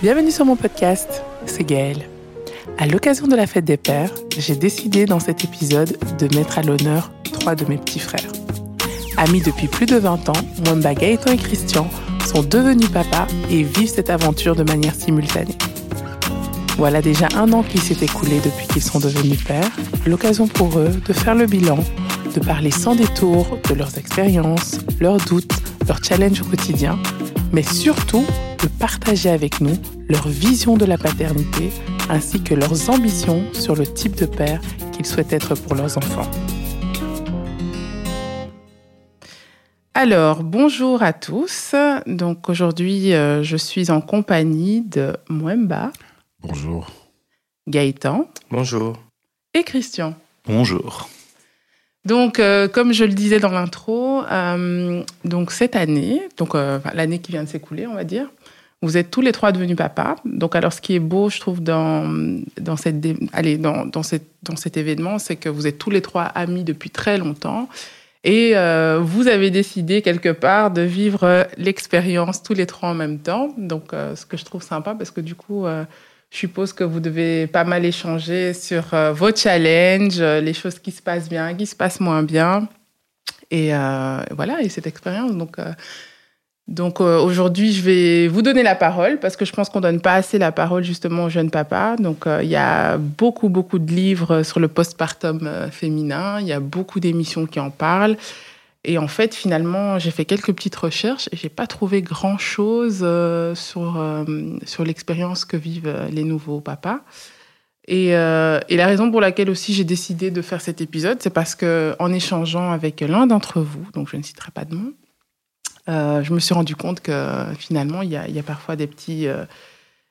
Bienvenue sur mon podcast, c'est Gaëlle. À l'occasion de la fête des pères, j'ai décidé dans cet épisode de mettre à l'honneur trois de mes petits frères. Amis depuis plus de 20 ans, Mwamba Gaëtan et Christian sont devenus papas et vivent cette aventure de manière simultanée. Voilà déjà un an qui s'est écoulé depuis qu'ils sont devenus pères, l'occasion pour eux de faire le bilan, de parler sans détour de leurs expériences, leurs doutes, leurs challenges au quotidien, mais surtout de partager avec nous leur vision de la paternité ainsi que leurs ambitions sur le type de père qu'ils souhaitent être pour leurs enfants. Alors, bonjour à tous. Donc aujourd'hui, euh, je suis en compagnie de Mwemba. Bonjour. Gaëtan. Bonjour. Et Christian. Bonjour. Donc, euh, comme je le disais dans l'intro, euh, donc cette année, donc l'année qui vient de s'écouler, on va dire, vous êtes tous les trois devenus papa. Donc, alors, ce qui est beau, je trouve, dans, cette, allez, dans, dans, cette, dans cet événement, c'est que vous êtes tous les trois amis depuis très longtemps. Et euh, vous avez décidé quelque part de vivre l'expérience tous les trois en même temps. Donc, euh, ce que je trouve sympa, parce que du coup, euh, je suppose que vous devez pas mal échanger sur vos challenges, les choses qui se passent bien, qui se passent moins bien. Et voilà, et cette expérience. Donc, donc euh, aujourd'hui, je vais vous donner la parole parce que je pense qu'on donne pas assez la parole justement aux jeunes papas. Donc euh, il y a beaucoup beaucoup de livres sur le postpartum euh, féminin, il y a beaucoup d'émissions qui en parlent. Et en fait, finalement, j'ai fait quelques petites recherches et j'ai pas trouvé grand chose sur sur l'expérience que vivent les nouveaux papas. Et, et, la raison pour laquelle aussi j'ai décidé de faire cet épisode, c'est parce que en échangeant avec l'un d'entre vous, donc je ne citerai pas de nom, euh, je me suis rendu compte que finalement, il y a, parfois des petits, euh,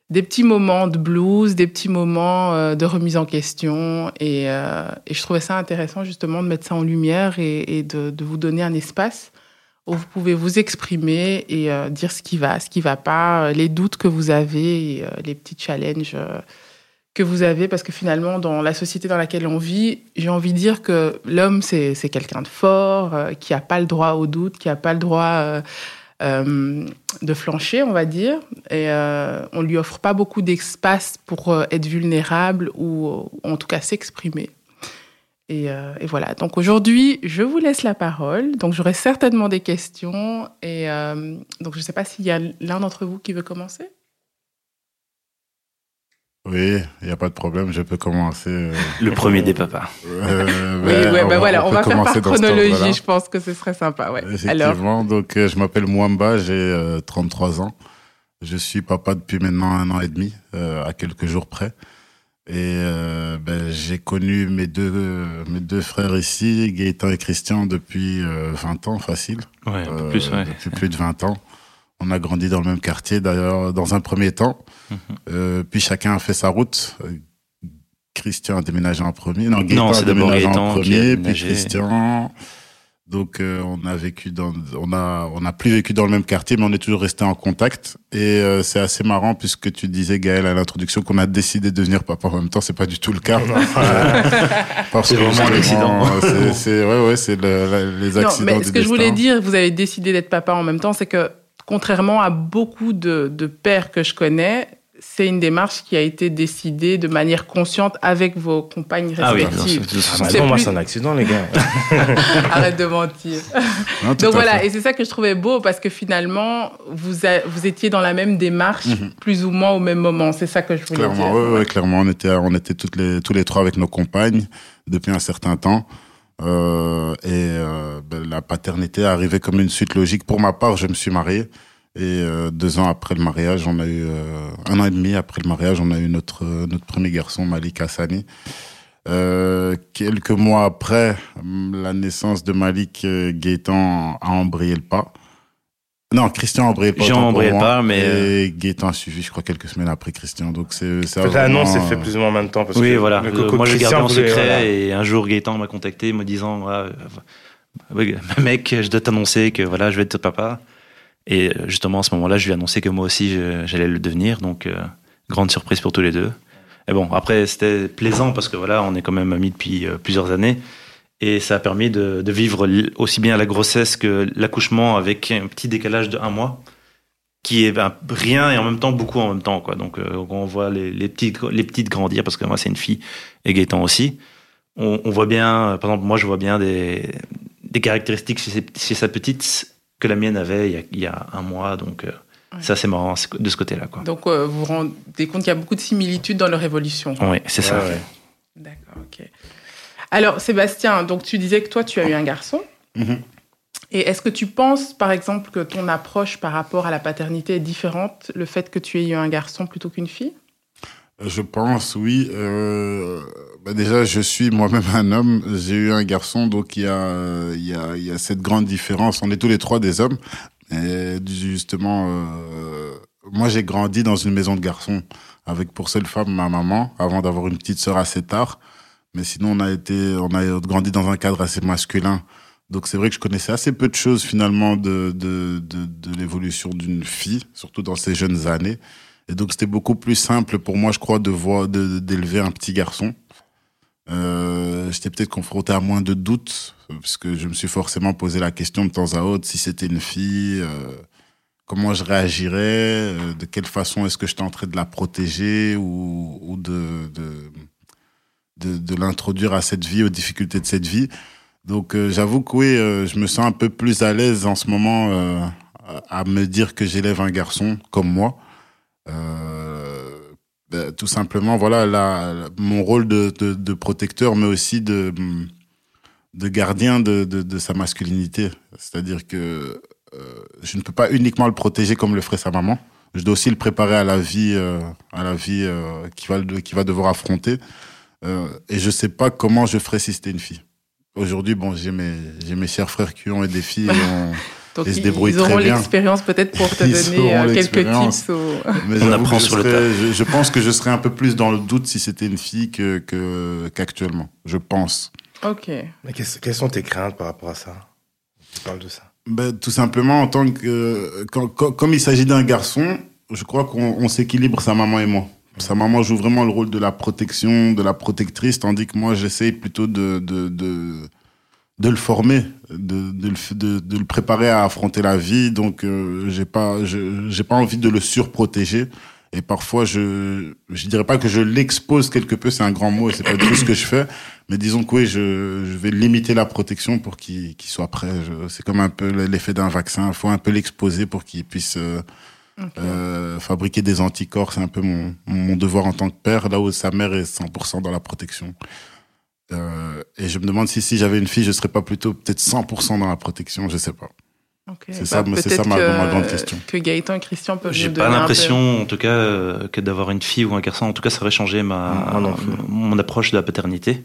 des petits moments de blues, des petits moments euh, de remise en question. Et, je trouvais ça intéressant justement de mettre ça en lumière et, de, vous donner un espace où vous pouvez vous exprimer et dire ce qui va, ce qui va pas, les doutes que vous avez, les petits challenges que vous avez, parce que finalement, dans la société dans laquelle on vit, j'ai envie de dire que l'homme, c'est quelqu'un de fort, euh, qui n'a pas le droit au doute, qui n'a pas le droit euh, euh, de flancher, on va dire. Et on lui offre pas beaucoup d'espace pour être vulnérable ou en tout cas s'exprimer. Et, et, voilà. Donc aujourd'hui, je vous laisse la parole. Donc j'aurai certainement des questions. Et donc je ne sais pas s'il y a l'un d'entre vous qui veut commencer. Oui, il n'y a pas de problème, je peux commencer. Euh, le premier des papas. Euh, oui, ouais, ben voilà, on, va faire par chronologie, je pense que ce serait sympa. Ouais. Effectivement, donc euh, je m'appelle Mwamba, j'ai 33 ans. Je suis papa depuis maintenant un an et demi, à quelques jours près. Et ben, j'ai connu mes deux, mes deux frères ici, Gaëtan et Christian, depuis 20 ans, facile. Ouais, plus, ouais. Depuis plus de 20 ans. On a grandi dans le même quartier, d'ailleurs, dans un premier temps. Mhm. Euh, puis chacun a fait sa route. Christian a déménagé en premier. Non, Gaëtan a déménagé en premier, puis Christian. Donc euh, on a vécu dans, on a, on a plus vécu dans le même quartier, mais on est toujours resté en contact. Et euh, c'est assez marrant puisque tu disais Gaël à l'introduction qu'on a décidé de devenir papa en même temps. C'est pas du tout le cas. c'est vraiment l'accident. C'est ouais ouais c'est le, les accidents. Non, mais ce que je voulais dire, vous avez décidé d'être papa en même temps, c'est que contrairement à beaucoup de, pères que je connais, c'est une démarche qui a été décidée de manière consciente avec vos compagnes respectives. Ah oui, moi, c'est un accident, les gars. Arrête de mentir. Donc voilà, et c'est ça que je trouvais beau parce que finalement, vous, vous étiez dans la même démarche, mhm. plus ou moins au même moment. C'est ça que je voulais clairement, dire. Oui, clairement, on était, on était toutes les, tous les trois avec nos compagnes depuis un certain temps. Euh, et euh, ben, la paternité est arrivée comme une suite logique. Pour ma part, je me suis marié. Et euh, deux ans après le mariage, on a eu euh, un an et demi après le mariage, on a eu notre notre premier garçon Malik Hassani. Euh, quelques mois après la naissance de Malik, Gaëtan a embrayé le pas. Non, Christian le pas. Jean embrayé le pas, mais et Gaëtan a suivi, je crois, quelques semaines après Christian. Donc c'est ça. L'annonce s'est fait plus ou moins en même temps. Parce oui, que voilà. moi, je gardais en secret et un jour Gaëtan m'a contacté me disant, voilà, mec, je dois t'annoncer que voilà, je vais être papa. Et euh, justement, à ce moment-là, je lui ai annoncé que moi aussi, j'allais le devenir. Donc, euh, grande surprise pour tous les deux. Et bon, après, c'était plaisant parce que voilà, on est quand même amis depuis euh, plusieurs années. Et ça a permis de, de, vivre aussi bien la grossesse que l'accouchement avec un petit décalage de un mois qui est ben, rien et en même temps beaucoup en même temps quoi. Donc euh, on voit les, les, petites les petites grandir parce que moi c'est une fille et Gaëtan aussi. On, on, voit bien, par exemple moi je vois bien des, des caractéristiques chez, chez, sa petite que la mienne avait il y a, il y a un mois donc. Euh, Ça, c'est marrant de ce côté-là. Quoi. Donc, euh, vous vous rendez compte qu'il y a beaucoup de similitudes dans leur évolution. Oui, c'est ça. Ouais. D'accord, ok. Alors, Sébastien, donc tu disais que toi, tu as eu un garçon. -hmm. Et est-ce que tu penses, par exemple, que ton approche par rapport à la paternité est différente, le fait que tu aies eu un garçon plutôt qu'une fille? Je pense, oui. Euh, bah déjà, je suis moi-même un homme. J'ai eu un garçon, donc il y a, il y a, il y a cette grande différence. On est tous les trois des hommes. Et justement, euh, moi, j'ai grandi dans une maison de garçons avec pour seule femme ma maman, avant d'avoir une petite sœur assez tard. Mais sinon, on a été, on a grandi dans un cadre assez masculin. Donc c'est vrai que je connaissais assez peu de choses finalement de, de, de, l'évolution d'une fille, surtout dans ses jeunes années. Et donc c'était beaucoup plus simple pour moi, je crois, de voir, d'élever un petit garçon. Euh, J'étais peut-être confronté à moins de doutes, parce que je me suis forcément posé la question de temps à autre si c'était une fille, euh, comment je réagirais, euh, de quelle façon est-ce que je tenterais de la protéger ou, ou de, de, de l'introduire à cette vie, aux difficultés de cette vie. Donc euh, j'avoue que oui, euh, je me sens un peu plus à l'aise en ce moment euh, à me dire que j'élève un garçon comme moi. Ben, tout simplement, voilà, mon rôle de, de, de, protecteur, mais aussi de, de gardien de, de, de sa masculinité. C'est-à-dire que je ne peux pas uniquement le protéger comme le ferait sa maman. Je dois aussi le préparer à la vie, à la vie qui va qui va devoir affronter. Et je sais pas comment je ferais si c'était une fille. Aujourd'hui, bon, j'ai mes, j'ai mes chers frères qui ont des filles et, on, Donc et se ils, débrouillent ils auront très bien. l'expérience peut-être pour te Ils donner euh, quelques tips. au- Mais On apprend sur le serais- Je, je pense que je serais un peu plus dans le doute si c'était une fille que, que, qu'actuellement. Je pense. Ok. Mais quelles sont tes craintes par rapport à ça? Tu parles de ça. Ben, tout simplement, en tant que, quand, quand- comme il s'agit d'un garçon, je crois qu'on on s'équilibre, sa maman et moi. Sa maman joue vraiment le rôle de la protection, de la protectrice, tandis que moi, j'essaye plutôt de, de, de, de le former, de, de, de, de le préparer à affronter la vie. Donc, euh, j'ai pas, j'ai pas envie de le surprotéger. Et parfois, je, je dirais pas que je l'expose quelque peu, c'est un grand mot et c'est pas du tout ce que je fais. Mais disons que oui, je, je vais limiter la protection pour qu'il soit prêt. C'est comme un peu l'effet d'un vaccin. Il faut un peu l'exposer pour qu'il puisse euh, Euh, fabriquer des anticorps. C'est un peu mon, mon devoir en tant que père, là où sa mère est 100% dans la protection. Euh, et je me demande si si j'avais une fille, je serais pas plutôt peut-être 100% dans la protection. Je sais pas. Ok. C'est ça- c'est ça ma- que- ma grande question. Que Gaëtan et Christian peuvent J'ai pas l'impression, en tout cas, euh, que d'avoir une fille ou un garçon, en tout cas, ça aurait changé ma, non plus. mon approche de la paternité.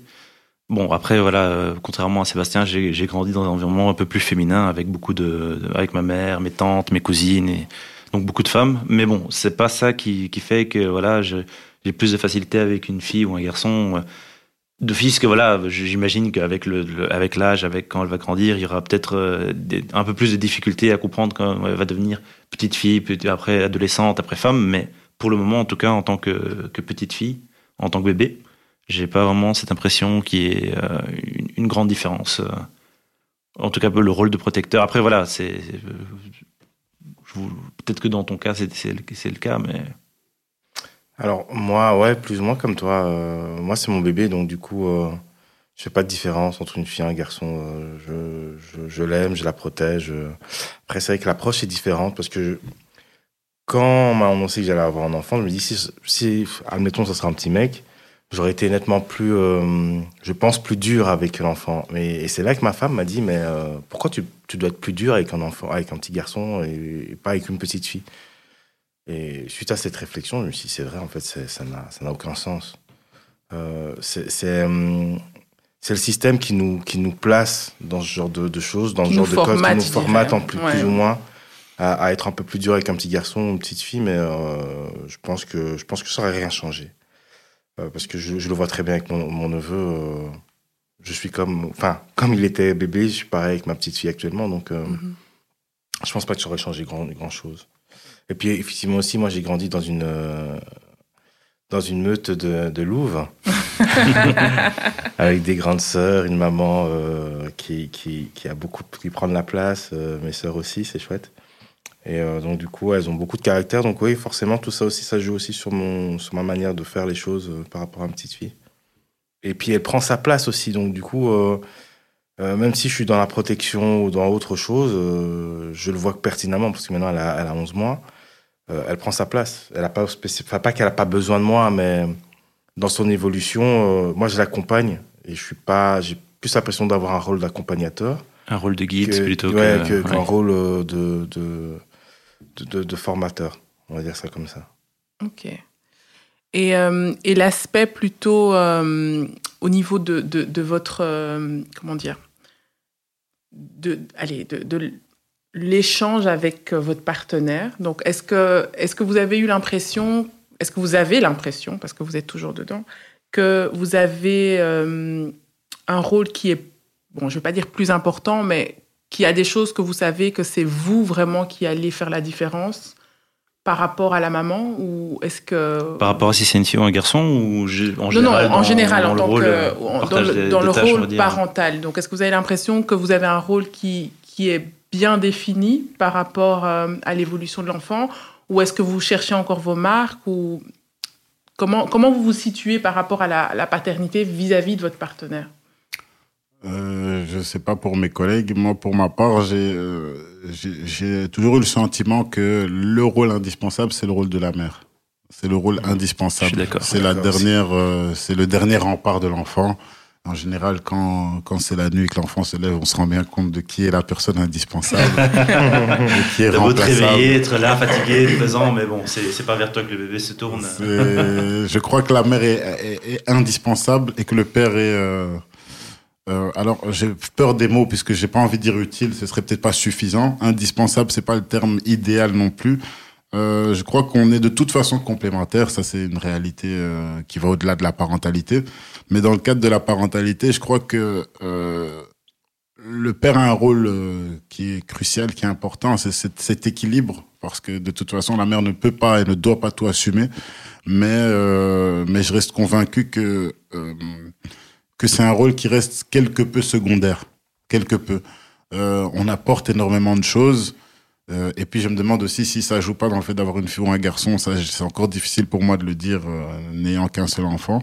Bon, après, voilà, euh, contrairement à Sébastien, j'ai j'ai grandi dans un environnement un peu plus féminin, avec beaucoup de, de- avec ma mère, mes tantes, mes cousines, et donc beaucoup de femmes. Mais bon, c'est pas ça qui, qui fait que voilà, j'ai plus de facilité avec une fille ou un garçon. euh, De fils que voilà, j'imagine qu'avec le, avec l'âge, avec quand elle va grandir, il y aura peut-être euh, un peu plus de difficultés à comprendre quand elle va devenir petite fille, après adolescente, après femme. Mais pour le moment, en tout cas, en tant que, que petite fille, en tant que bébé, j'ai pas vraiment cette impression qu'il y ait euh, une, grande différence. euh. En tout cas, le rôle de protecteur. Après, voilà, c'est peut-être que dans ton cas, c'est le, cas, mais Alors, moi, ouais, plus ou moins comme toi. euh, moi, c'est mon bébé, donc du coup, euh, je fais pas de différence entre une fille et un garçon. euh, je je, l'aime, je la protège. euh. Après, c'est vrai que l'approche est différente parce que quand on m'a annoncé que j'allais avoir un enfant, je me dis, si, si admettons, ça sera un petit mec, j'aurais été nettement plus, euh, je pense, plus dur avec l'enfant. Et c'est là que ma femme m'a dit, mais euh, pourquoi tu, tu dois être plus dur avec un enfant, avec un petit garçon et, et pas avec une petite fille? Et suite à cette réflexion, je me suis dit, c'est vrai, en fait, ça n'a aucun sens. Euh, c'est c'est, le système qui nous, qui nous place dans ce genre de, de choses, dans ce genre de codes, qui nous formate en plus, Ouais. plus ou moins à, à être un peu plus dur avec un petit garçon ou une petite fille, mais euh, je, pense que, je pense que ça n'aurait rien changé. Euh, parce que je, je le vois très bien avec mon, mon neveu. euh, je suis comme, enfin, comme il était bébé, je suis pareil avec ma petite fille actuellement, donc euh, Mhm. je pense pas que ça aurait changé grand, grand chose. Et puis, effectivement, aussi, moi, j'ai grandi dans une, euh, dans une meute de, de louves, avec des grandes sœurs, une maman qui, qui, qui a beaucoup, qui prend de la place, mes sœurs aussi, c'est chouette. Et donc du coup, elles ont beaucoup de caractère. Donc oui, forcément, tout ça aussi, ça joue aussi sur mon, sur ma manière de faire les choses par rapport à une petite fille. Et puis elle prend sa place aussi. Donc du coup, même si je suis dans la protection ou dans autre chose, je le vois pertinemment parce que maintenant elle a, elle a 11 mois. elle prend sa place. Elle a pas, enfin, pas qu'elle a pas besoin de moi, mais dans son évolution, euh, moi je l'accompagne et je suis pas, j'ai plus l'impression d'avoir un rôle d'accompagnateur. Un rôle de guide plutôt ouais, que, qu'un rôle euh, de de, de, formateur, on va dire ça comme ça. Ok. Et, euh, et l'aspect plutôt au niveau de, de, votre, comment dire, de, allez, de, l'échange avec votre partenaire. Donc, est-ce que, est-ce que vous avez eu l'impression est-ce que vous avez l'impression, parce que vous êtes toujours dedans, que vous avez euh, un rôle qui est, bon, je ne vais pas dire plus important, mais qui a des choses que vous savez que c'est vous vraiment qui allez faire la différence par rapport à la maman ou est-ce que par rapport à si c'est une fille ou un garçon ou en général non, en général en tant rôle, que dans le, rôle parental. Donc est-ce que vous avez l'impression que vous avez un rôle qui qui est bien défini par rapport euh, à l'évolution de l'enfant ou est-ce que vous cherchez encore vos marques ou comment, comment vous vous situez par rapport à la, paternité vis-à-vis de votre partenaire? Euh, Je ne sais pas pour mes collègues. Moi, pour ma part, euh, j'ai toujours eu le sentiment que le rôle indispensable, c'est le rôle de la mère. C'est le rôle indispensable. C'est la dernière, euh, c'est le dernier rempart de l'enfant. En général, quand, quand c'est la nuit que l'enfant se lève, on se rend bien compte de qui est la personne indispensable. de qui est de te réveiller, être là, fatigué, présent, mais bon, c'est pas vers toi que le bébé se tourne. Je crois que la mère est, est, indispensable et que le père est... Euh, alors, j'ai peur des mots puisque j'ai pas envie de dire utile, ce serait peut-être pas suffisant. Indispensable, c'est pas le terme idéal non plus. Euh, je crois qu'on est de toute façon complémentaires. Ça, c'est une réalité euh, qui va au-delà de la parentalité. Mais dans le cadre de la parentalité, je crois que euh, le père a un rôle euh, qui est crucial, qui est important. C'est cet, équilibre, parce que de toute façon, la mère ne peut pas et ne doit pas tout assumer. Mais euh, mais je reste convaincu que que c'est un rôle qui reste quelque peu secondaire, quelque peu. on apporte énormément de choses euh, et puis je me demande aussi si ça joue pas dans le fait d'avoir une fille ou un garçon. Ça, c'est encore difficile pour moi de le dire, euh, n'ayant qu'un seul enfant.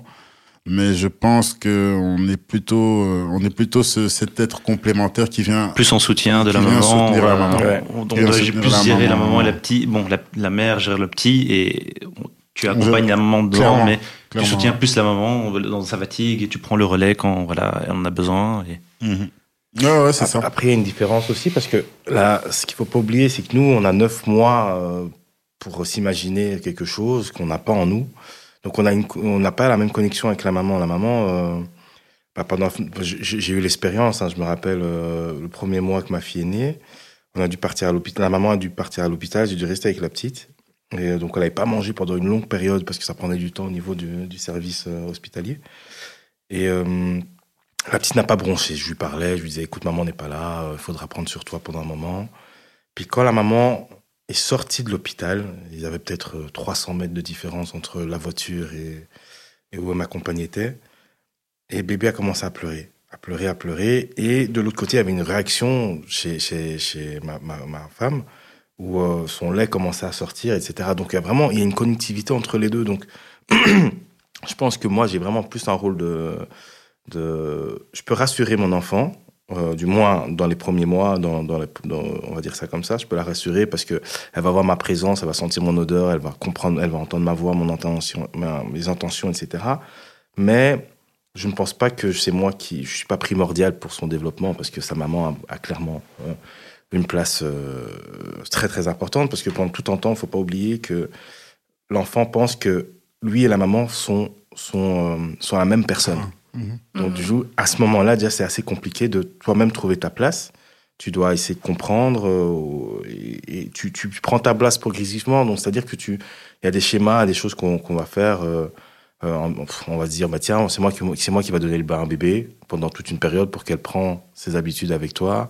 Mais je pense que on est plutôt, euh, on est plutôt ce, cet être complémentaire qui vient plus en soutien de la maman. La maman. On, doit plus gérer la maman et la petite. Bon, la, mère gère le petit et tu accompagnes la maman dedans, mais tu soutiens plus la maman dans sa fatigue et tu prends le relais quand voilà, on a besoin. Et... Mhm. Ouais, c'est ça. Après, il y a une différence aussi parce que là, ce qu'il faut pas oublier, c'est que nous, on a neuf mois euh, pour s'imaginer quelque chose qu'on n'a pas en nous. Donc, on a une, on n'a pas la même connexion avec la maman. La maman, euh, bah, pendant, j'ai eu l'expérience. Hein, je me rappelle euh, le premier mois que ma fille est née, on a dû partir à l'hôpital. La maman a dû partir à l'hôpital. J'ai dû rester avec la petite. Et donc, elle n'avait pas mangé pendant une longue période parce que ça prenait du temps au niveau du, service hospitalier. Et la petite n'a pas bronché. Je lui parlais, je lui disais, écoute, maman n'est pas là, il euh, faudra prendre sur toi pendant un moment. Puis quand la maman est sortie de l'hôpital, il y avait peut-être 300 euh, mètres de différence entre la voiture et, où ma compagne était. Et bébé a commencé à pleurer, à pleurer, à pleurer. Et de l'autre côté, il y avait une réaction chez, chez, ma, femme où euh, son lait commençait à sortir, etc. Donc il y a vraiment il y a une connectivité entre les deux. Donc je pense que moi, j'ai vraiment plus un rôle de je peux rassurer mon enfant, euh, du moins dans les premiers mois, dans, on va dire ça comme ça, je peux la rassurer parce que elle va voir ma présence, elle va sentir mon odeur, elle va comprendre, elle va entendre ma voix, mon intention, mes intentions, etc. Mais je ne pense pas que c'est moi qui, je suis pas primordial pour son développement parce que sa maman a, clairement euh, une place euh, très très importante parce que pendant tout un temps, il faut pas oublier que l'enfant pense que lui et la maman sont sont, sont la même personne. Mhm. Donc, du coup, à ce moment-là, déjà, c'est assez compliqué de toi-même trouver ta place. Tu dois essayer de comprendre euh, et, tu, tu, prends ta place progressivement. Donc, c'est-à-dire que tu, il y a des schémas, des choses qu'on va faire. Euh, euh, on va se dire, bah tiens, c'est moi qui, c'est moi qui va donner le bain à un bébé pendant toute une période pour qu'elle prend ses habitudes avec toi.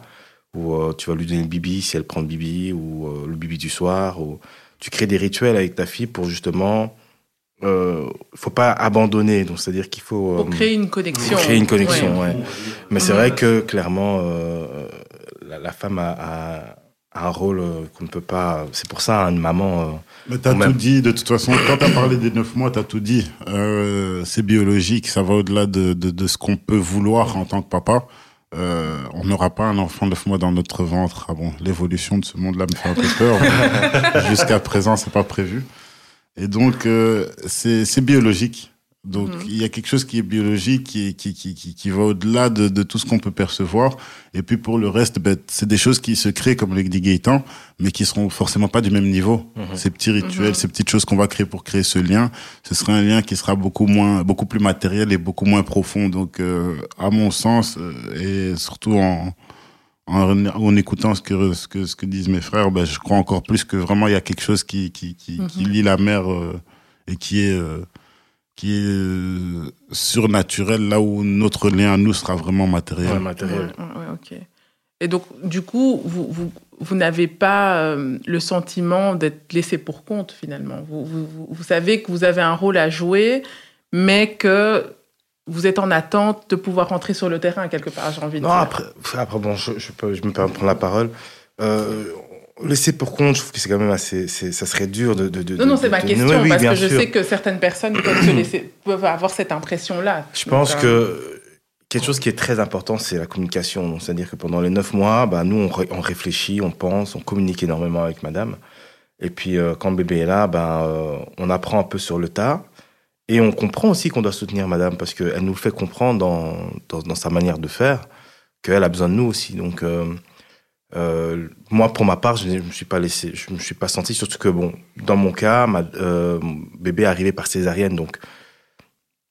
Ou tu vas lui donner le bibi si elle prend le bibi ou le bibi du soir. Ou tu crées des rituels avec ta fille pour justement il euh, faut pas abandonner. Donc, c'est-à-dire qu'il faut. Pour euh, créer une connexion. Créer une connexion, ouais. Mais c'est vrai que, clairement, euh, la, femme a, un rôle qu'on ne peut pas. C'est pour ça, une maman. Mais t'as tout dit, de toute façon, quand t'as parlé des neuf mois, t'as tout dit. c'est biologique, ça va au-delà de, de, de, ce qu'on peut vouloir en tant que papa. Euh, on n'aura pas un enfant neuf mois dans notre ventre. Ah bon, l'évolution de ce monde-là me fait un peu peur. Jusqu'à présent, c'est pas prévu. Et donc, euh, c'est biologique. Donc, mhm. il y a quelque chose qui est biologique, qui, qui, qui, qui, va au-delà de, de, tout ce qu'on peut percevoir. Et puis, pour le reste, ben, c'est des choses qui se créent, comme le dit Gaëtan, mais qui seront forcément pas du même niveau. Mhm. Ces petits rituels, mhm. ces petites choses qu'on va créer pour créer ce lien, ce sera un lien qui sera beaucoup moins, beaucoup plus matériel et beaucoup moins profond. Donc, euh, à mon sens, euh, et surtout en, en, en, écoutant ce que, ce que, ce que disent mes frères, ben, je crois encore plus que vraiment il y a quelque chose qui, qui, qui, qui lie la mère euh, et qui est qui est euh, surnaturel, là où notre lien à nous sera vraiment matériel. matériel. ok. Et donc, du coup, vous, vous, vous n'avez pas euh, le sentiment d'être laissé pour compte, finalement. Vous, vous, vous, savez que vous avez un rôle à jouer, mais que vous êtes en attente de pouvoir rentrer sur le terrain, quelque part, j'ai envie de non, dire. Après, après bon, je, je, peux, je me permets de prendre la parole. Euh, laisser pour compte, je trouve que c'est quand même assez, ça serait dur de. de, non, non, c'est ma question, parce que je sais que certaines personnes peuvent, se laisser, peuvent avoir cette impression-là. Je pense euh, que quelque chose qui est très important, c'est la communication. C'est-à-dire que pendant les neuf mois, bah, nous, on, réfléchit, on pense, on communique énormément avec madame. Et puis, euh, quand le bébé est là, bah, euh, on apprend un peu sur le tas. Et on comprend aussi qu'on doit soutenir madame, parce qu'elle nous fait comprendre dans, dans, dans, sa manière de faire qu'elle a besoin de nous aussi. Donc, euh, moi, pour ma part, je ne me suis pas laissé, je me suis pas senti, surtout que bon, dans mon cas, ma euh, bébé est arrivé par césarienne, donc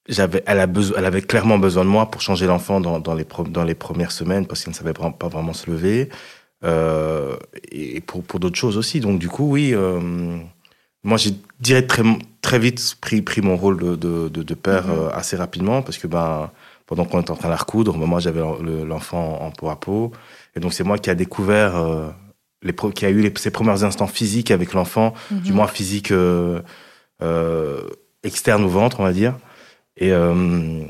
j'avais, elle a besoin, elle avait clairement besoin de moi pour changer l'enfant dans, dans les dans les premières semaines parce qu'elle ne savait pas vraiment se lever euh, et pour pour d'autres choses aussi. Donc du coup, oui, moi j'ai direct très très vite pris pris mon rôle de de, de, de père mm-hmm. assez rapidement parce que ben pendant qu'on était en train de la recoudre, moi j'avais l'enfant en peau à peau. Et donc c'est moi qui a découvert, euh, les qui a eu les, ses premiers instants physiques avec l'enfant, mhm. du moins physique euh, euh, externe au ventre, on va dire. Et, euh,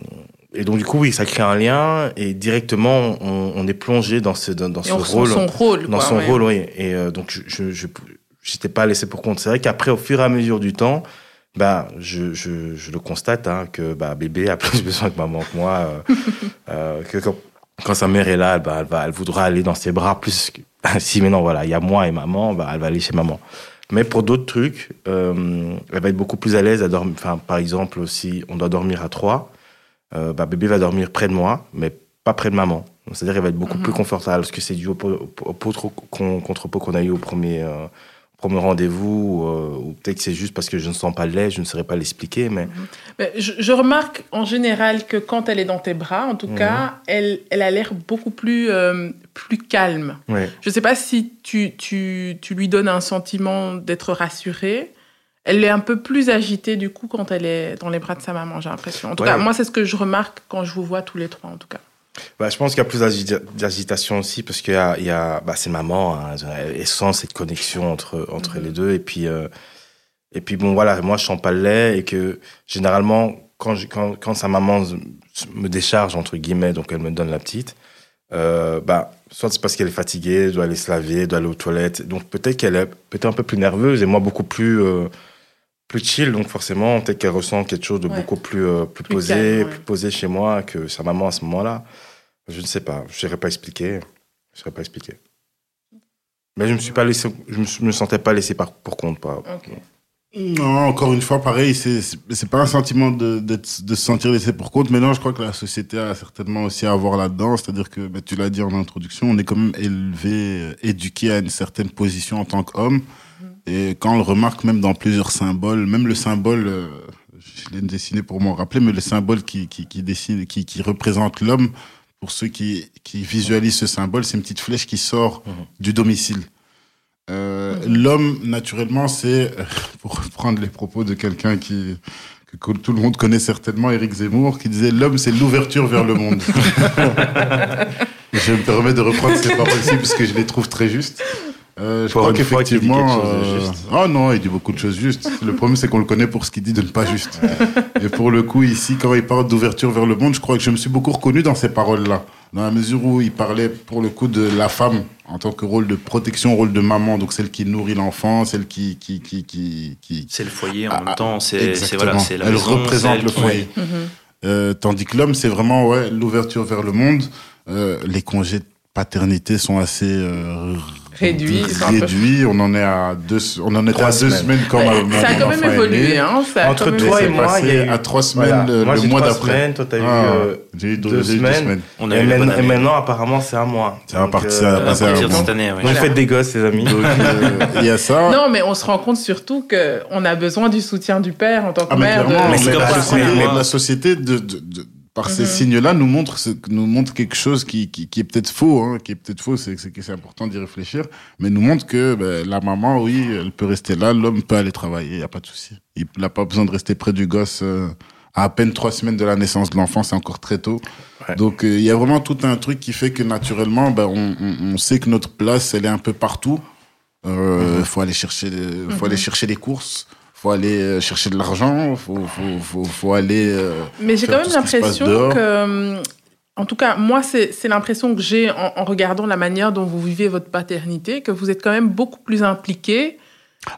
et donc du coup oui, ça crée un lien et directement on, on est plongé dans ce dans, ce rôle, son rôle, dans son rôle, oui. Et donc je je j'étais pas laissé pour compte. C'est vrai qu'après au fur et à mesure du temps, bah, je, je, je, le constate hein, que bah, bébé a plus besoin de maman que moi. Euh, euh, que quand, sa mère est là, bah, elle, va, elle voudra aller dans ses bras plus. Que... si maintenant, voilà, il y a moi et maman, bah, elle va aller chez maman. Mais pour d'autres trucs, euh, elle va être beaucoup plus à l'aise à dormir. Enfin, par exemple, si on doit dormir à trois, euh, bah, bébé va dormir près de moi, mais pas près de maman. C'est-à-dire qu'elle va être beaucoup mhm. plus confortable, parce que c'est dû au, au, au, au contre-pot qu'on a eu au premier, euh, premier rendez-vous, euh, ou peut-être que c'est juste parce que je ne sens pas l'aise, je ne saurais pas l'expliquer. Mais... Mhm. je, je, remarque en général que quand elle est dans tes bras, en tout mhm. cas, elle, elle a l'air beaucoup plus, euh, plus calme. Je ne sais pas si tu, tu, tu, lui donnes un sentiment d'être rassurée. Elle est un peu plus agitée du coup quand elle est dans les bras de sa maman, j'ai l'impression. En tout ouais. cas, moi, c'est ce que je remarque quand je vous vois tous les trois, en tout cas. Bah, je pense qu'il y a plus d'agitation aussi parce qu'il y a, il y a bah, c'est maman, hein, elle sent cette connexion entre entre mm -hmm. les deux et puis euh, et puis bon voilà, moi je sens pas le lait et que généralement quand je, quand quand sa maman me décharge entre guillemets, donc elle me donne la petite, euh, bah soit c'est parce qu'elle est fatiguée, doit aller se laver, doit aller aux toilettes, donc peut-être qu'elle est peut-être un peu plus nerveuse et moi beaucoup plus euh, plus chill, donc forcément peut-être qu'elle ressent quelque chose de ouais. beaucoup plus plus, plus posé, calme, ouais. plus posé chez moi que sa maman à ce moment-là. Je ne sais pas, je ne saurais pas expliquer. Je saurais pas expliquer. Mais je me suis pas laissé, je me, me sentais pas laissé par, pour compte. Pas. Okay. Non, encore une fois, pareil, c'est c'est pas un sentiment de, de, de se sentir laissé pour compte, mais non, je crois que la société a certainement aussi à voir là-dedans, c'est-à-dire que, bah, tu l'as dit en introduction, on est quand même élevé, éduqué à une certaine position en tant qu'homme, mm -hmm. et quand on le remarque même dans plusieurs symboles, même le symbole, euh, je l'ai dessiné pour m'en rappeler, mais le symbole qui, qui, qui dessine, qui, qui représente l'homme, pour ceux qui, qui visualisent ce symbole, c'est une petite flèche qui sort mmh. du domicile. Euh, mmh. L'homme, naturellement, c'est, pour prendre les propos de quelqu'un qui que tout le monde connaît certainement, Éric Zemmour, qui disait l'homme, c'est l'ouverture vers le monde. je me permets de reprendre ces paroles-ci parce que je les trouve très justes. Euh, je crois qu'effectivement. Euh... Oh non, il dit beaucoup de choses justes. le problème, c'est qu'on le connaît pour ce qu'il dit de ne pas juste. Et pour le coup, ici, quand il parle d'ouverture vers le monde, je crois que je me suis beaucoup reconnu dans ces paroles-là. Dans la mesure où il parlait, pour le coup, de la femme en tant que rôle de protection, rôle de maman, donc celle qui nourrit l'enfant, celle qui. qui, qui, qui, qui... C'est le foyer en ah, même temps, c'est voilà, la Elle représente le foyer. Euh, tandis que l'homme, c'est vraiment ouais, l'ouverture vers le monde. Euh, les congés de paternité sont assez euh, réduit. Réduit. On en est à deux, on en est à deux semaines quand même. Ça a quand même évolué, hein. Entre toi et moi, il y a à trois semaines le, moi, le mois d'après. Toi, t'as eu, ah, euh, eu deux, semaines. On a et, et maintenant, apparemment, c'est un mois. C'est à partir, de cette année. Ouais. Donc, faites des gosses, les amis. Euh, il y a ça. Non, mais on se rend compte surtout que on a besoin du soutien du père en tant que ah, mère. Mais, mais la société de par ces mhm. signes-là, nous montre, nous montre quelque chose qui, qui, qui est peut-être faux, hein, qui est peut-être faux, c'est que c'est important d'y réfléchir, mais nous montre que ben, la maman, oui, elle peut rester là, l'homme peut aller travailler, il n'y a pas de souci. Il n'a pas besoin de rester près du gosse. Euh, à, à peine trois semaines de la naissance de l'enfant, c'est encore très tôt. Donc euh, il y a vraiment tout un truc qui fait que naturellement, ben, on, on, on, sait que notre place, elle est un peu partout. Il euh, mhm. faut aller chercher, faut aller mhm. chercher les courses faut aller euh, chercher de l'argent, faut, faut, faut, faut, aller. Euh, Mais j'ai quand même l'impression que, euh, en tout cas, moi, c'est l'impression que j'ai en, en, regardant la manière dont vous vivez votre paternité, que vous êtes quand même beaucoup plus impliqué.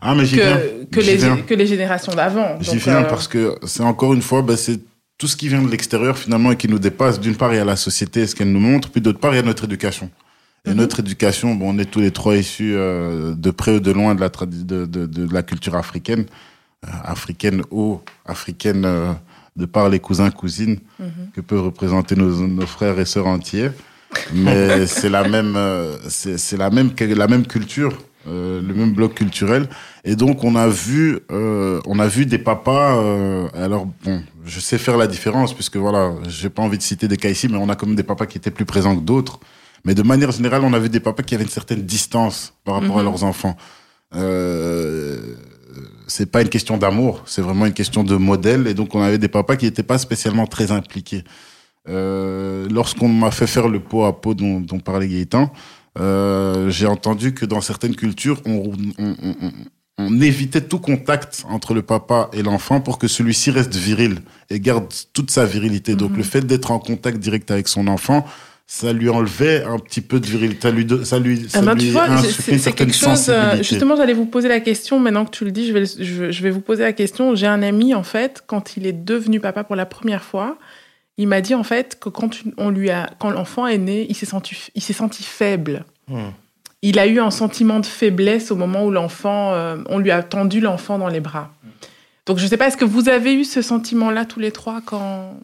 Ah, mais que, que, les, que les générations d'avant. J'y viens parce que c'est encore une fois, bah, c'est tout ce qui vient de l'extérieur finalement et qui nous dépasse. D'une part, il y a la société, ce qu'elle nous montre, puis d'autre part, il y a notre éducation. Et mhm. notre éducation, bon, on est tous les trois issus de près ou de loin de la, de, de, de la culture africaine. Euh, africaine ou africaine euh, de par les cousins cousines mhm. que peuvent représenter nos, nos, frères et sœurs entiers mais c'est la même euh, c'est la même la même culture euh, le même bloc culturel et donc on a vu euh, on a vu des papas euh, alors bon je sais faire la différence puisque voilà j'ai pas envie de citer des cas ici mais on a quand même des papas qui étaient plus présents que d'autres mais de manière générale on a vu des papas qui avaient une certaine distance par rapport à mhm. leurs enfants euh, c'est pas une question d'amour, c'est vraiment une question de modèle. Et donc, on avait des papas qui n'étaient pas spécialement très impliqués. Euh, Lorsqu'on m'a fait faire le pot à pot dont, dont parlait Gaëtan, euh, j'ai entendu que dans certaines cultures, on, on, on, on, évitait tout contact entre le papa et l'enfant pour que celui-ci reste viril et garde toute sa virilité. Donc, mm-hmm. le fait d'être en contact direct avec son enfant, ça lui enlevait un petit peu de virilité, ça lui, ça lui, ça ah ben, lui tu vois, c'est quelque chose. Euh, justement, j'allais vous poser la question. Maintenant que tu le dis, je vais, je, je vais vous poser la question. J'ai un ami en fait, quand il est devenu papa pour la première fois, il m'a dit en fait que quand on lui a, quand l'enfant est né, il s'est senti, il s'est senti faible. Hmm. Il a eu un sentiment de faiblesse au moment où l'enfant, euh, on lui a tendu l'enfant dans les bras. Donc je ne sais pas, est-ce que vous avez eu ce sentiment-là tous les trois quand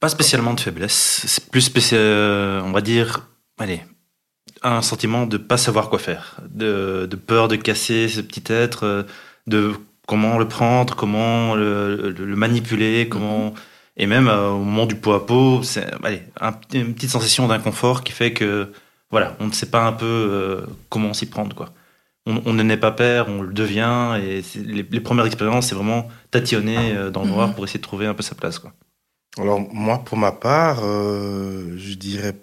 pas spécialement de faiblesse. C'est plus spécial, euh, on va dire, allez, un sentiment de pas savoir quoi faire, de, de peur de casser ce petit être, euh, de comment le prendre, comment le, le, manipuler, comment et même euh, au moment du pot à pot, c'est allez, un, une petite sensation d'inconfort qui fait que voilà, on ne sait pas un peu comment s'y prendre quoi. On, on ne naît pas père, on le devient et les, les, premières expériences, c'est vraiment tâtonner dans le noir mhm. pour essayer de trouver un peu sa place quoi. Alors moi, pour ma part, euh, je dirais,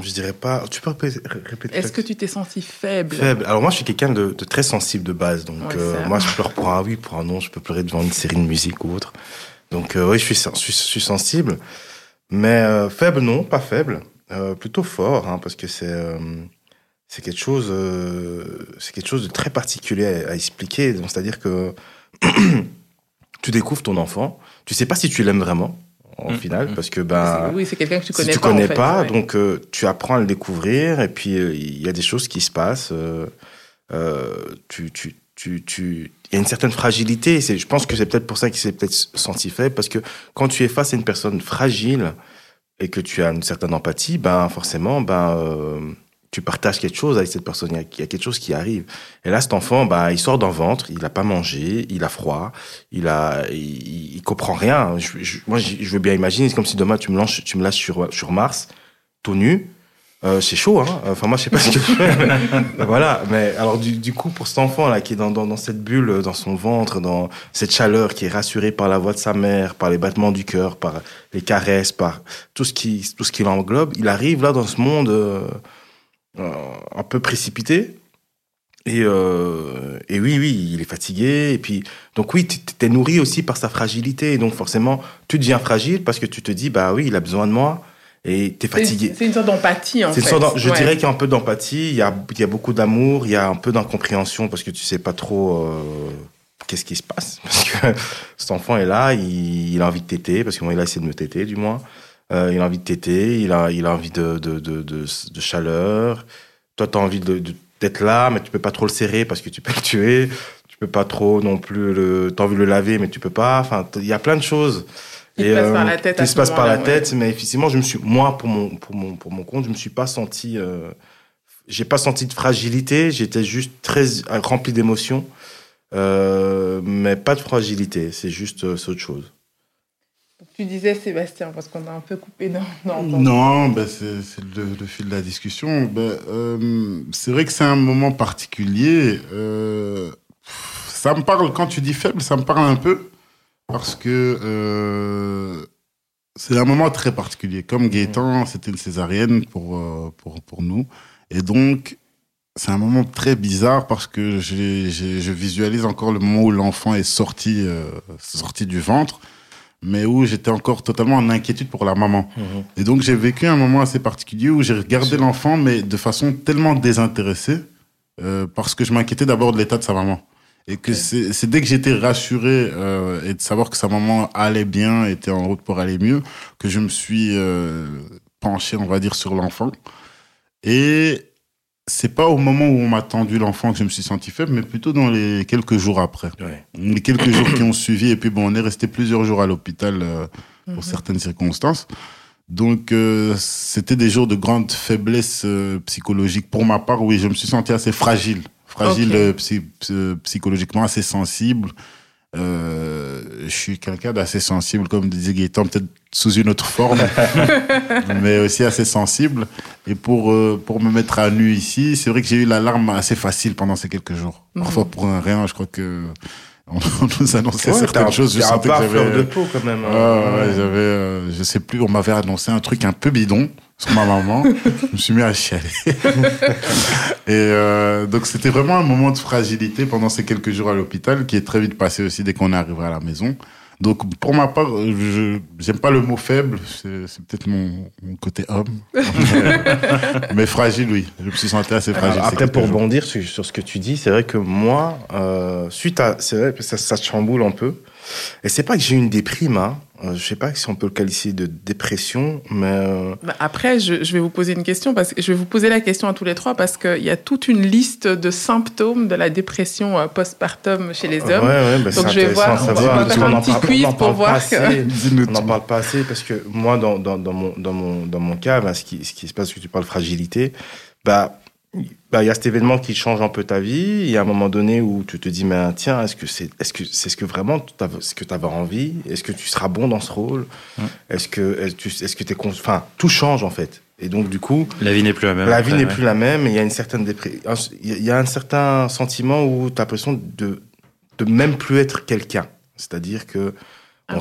je dirais pas. Tu peux répéter. Est-ce que tu t'es senti faible? Faible. Alors moi, je suis quelqu'un de, de, très sensible de base, donc ouais, euh, moi, je pleure pour un oui, pour un non. Je peux pleurer devant une série de musique ou autre. Donc euh, oui, je suis, je suis, je suis sensible, mais euh, faible non, pas faible, euh, plutôt fort, hein, parce que c'est euh, c'est quelque chose, c'est quelque chose de très particulier à, à expliquer. C'est-à-dire que tu découvres ton enfant, tu sais pas si tu l'aimes vraiment en mmh, final, mmh. parce que ben oui, c'est quelqu'un que tu connais si pas. Tu connais en fait, pas, ouais. donc euh, tu apprends à le découvrir, et puis euh, il y a des choses qui se passent. Euh, euh tu, tu, tu, tu, il y a une certaine fragilité. C'est, je pense que c'est peut-être pour ça qu'il s'est peut-être senti faible, parce que quand tu es face à une personne fragile et que tu as une certaine empathie, ben forcément, ben euh, tu partages quelque chose avec cette personne, il y, a, il y a quelque chose qui arrive. Et là, cet enfant, bah, il sort d'un ventre, il n'a pas mangé, il a froid, il a, il, il comprend rien. Je, je, moi, je veux bien imaginer, c'est comme si demain tu me lâches, tu me lâches sur, sur Mars, tout nu. Euh, c'est chaud, hein. Enfin, moi, je sais pas ce que je fais. Voilà. Mais alors, du, du, coup, pour cet enfant là, qui est dans, dans, dans cette bulle, dans son ventre, dans cette chaleur, qui est rassurée par la voix de sa mère, par les battements du cœur, par les caresses, par tout ce qui, tout ce qui l'englobe, il arrive là dans ce monde. Euh, un peu précipité. Et, euh, et oui, oui, il est fatigué. Et puis, donc oui, tu es nourri aussi par sa fragilité. Et donc forcément, tu deviens fragile parce que tu te dis, bah oui, il a besoin de moi. Et tu es fatigué. C'est une sorte d'empathie, en fait. je dirais qu'il y a un peu d'empathie, il y a, il y a beaucoup d'amour, il y a un peu d'incompréhension parce que tu sais pas trop euh, qu'est-ce qui se passe. Parce que cet enfant est là, il, il a envie de téter, parce que moi, il a essayé de me téter, du moins. Euh, il a envie de téter, il a, il a envie de, de, de, chaleur. Toi, tu as envie d'être là, mais tu peux pas trop le serrer parce que tu peux le tuer. Tu peux pas trop non plus le. T'as envie de le laver, mais tu peux pas. Enfin, il y a plein de choses. Qui se passe par la tête. Se passe par la tête, mais effectivement, je me suis, moi, pour mon, pour mon, pour mon compte, je me suis pas senti, euh, j'ai pas senti de fragilité. J'étais juste très rempli d'émotions, euh, mais pas de fragilité. C'est juste, euh, autre chose. Tu disais Sébastien, parce qu'on a un peu coupé dans. non, ben c'est le, fil de la discussion. Ben, euh, c'est vrai que c'est un moment particulier. Euh, ça me parle, quand tu dis faible, ça me parle un peu. Parce que euh, c'est un moment très particulier. Comme Gaëtan, c'était une césarienne pour, pour, pour nous. Et donc, c'est un moment très bizarre parce que je visualise encore le moment où l'enfant est sorti, sorti du ventre mais où j'étais encore totalement en inquiétude pour la maman. Mhm. Et donc j'ai vécu un moment assez particulier où j'ai regardé l'enfant, mais de façon tellement désintéressée, euh, parce que je m'inquiétais d'abord de l'état de sa maman. Et que c'est dès que j'étais rassuré euh, et de savoir que sa maman allait bien, était en route pour aller mieux, que je me suis euh, penché, on va dire, sur l'enfant. Et c'est pas au moment où on m'a tendu l'enfant que je me suis senti faible, mais plutôt dans les quelques jours après. Les quelques jours qui ont suivi, et puis bon, on est resté plusieurs jours à l'hôpital euh, pour mhm. certaines circonstances. Donc, euh, c'était des jours de grande faiblesse euh, psychologique. Pour ma part, oui, je me suis senti assez fragile. Fragile psychologiquement, assez sensible. Euh, je suis quelqu'un d'assez sensible, comme disait Gaëtan, peut-être sous une autre forme, mais aussi assez sensible. Et pour, euh, pour me mettre à nu ici, c'est vrai que j'ai eu l'alarme assez facile pendant ces quelques jours. Mhm. Parfois pour un rien, je crois que on, nous annonçait certaines choses. Je sentais que j'avais de peau quand même. Hein. j'avais, euh, je sais plus, on m'avait annoncé un truc un peu bidon sur ma maman. je me suis mis à chialer. et euh, donc c'était vraiment un moment de fragilité pendant ces quelques jours à l'hôpital qui est très vite passé aussi dès qu'on est arrivé à la maison. Donc pour ma part, je j'aime pas le mot faible, c'est peut-être mon, mon, côté homme, mais fragile, oui. Je me suis senti assez fragile. après, pour rebondir sur, sur, ce que tu dis, c'est vrai que moi, euh, suite à, c'est vrai que ça, ça chamboule un peu. Et c'est pas que j'ai eu une déprime, hein. Euh, je sais pas si on peut le qualifier de dépression, mais... Euh, bah, après, je, je, vais vous poser une question, parce que je vais vous poser la question à tous les trois, parce qu'il y a toute une liste de symptômes de la dépression euh, postpartum chez les hommes. Ouais, ouais, bah, Donc je vais voir, on va faire un petit quiz pour voir on n'en parle pas assez, parce que moi, dans, dans, dans, mon, dans, mon, dans mon cas, bah, ce, qui, ce qui se passe, que tu parles fragilité, bah bah, il y a cet événement qui change un peu ta vie. Il y a un moment donné où tu te dis, mais tiens, est-ce que c'est, est-ce que c'est ce que vraiment ce que tu avais envie? Est-ce que tu seras bon dans ce rôle? Est-ce que, est-ce que t'es, enfin, tout change en fait. Et donc du coup, la vie n'est plus la même. La vie n'est plus la même. Et il y a une certaine il y a un certain sentiment où tu as l'impression de de même plus être quelqu'un. C'est-à-dire que ah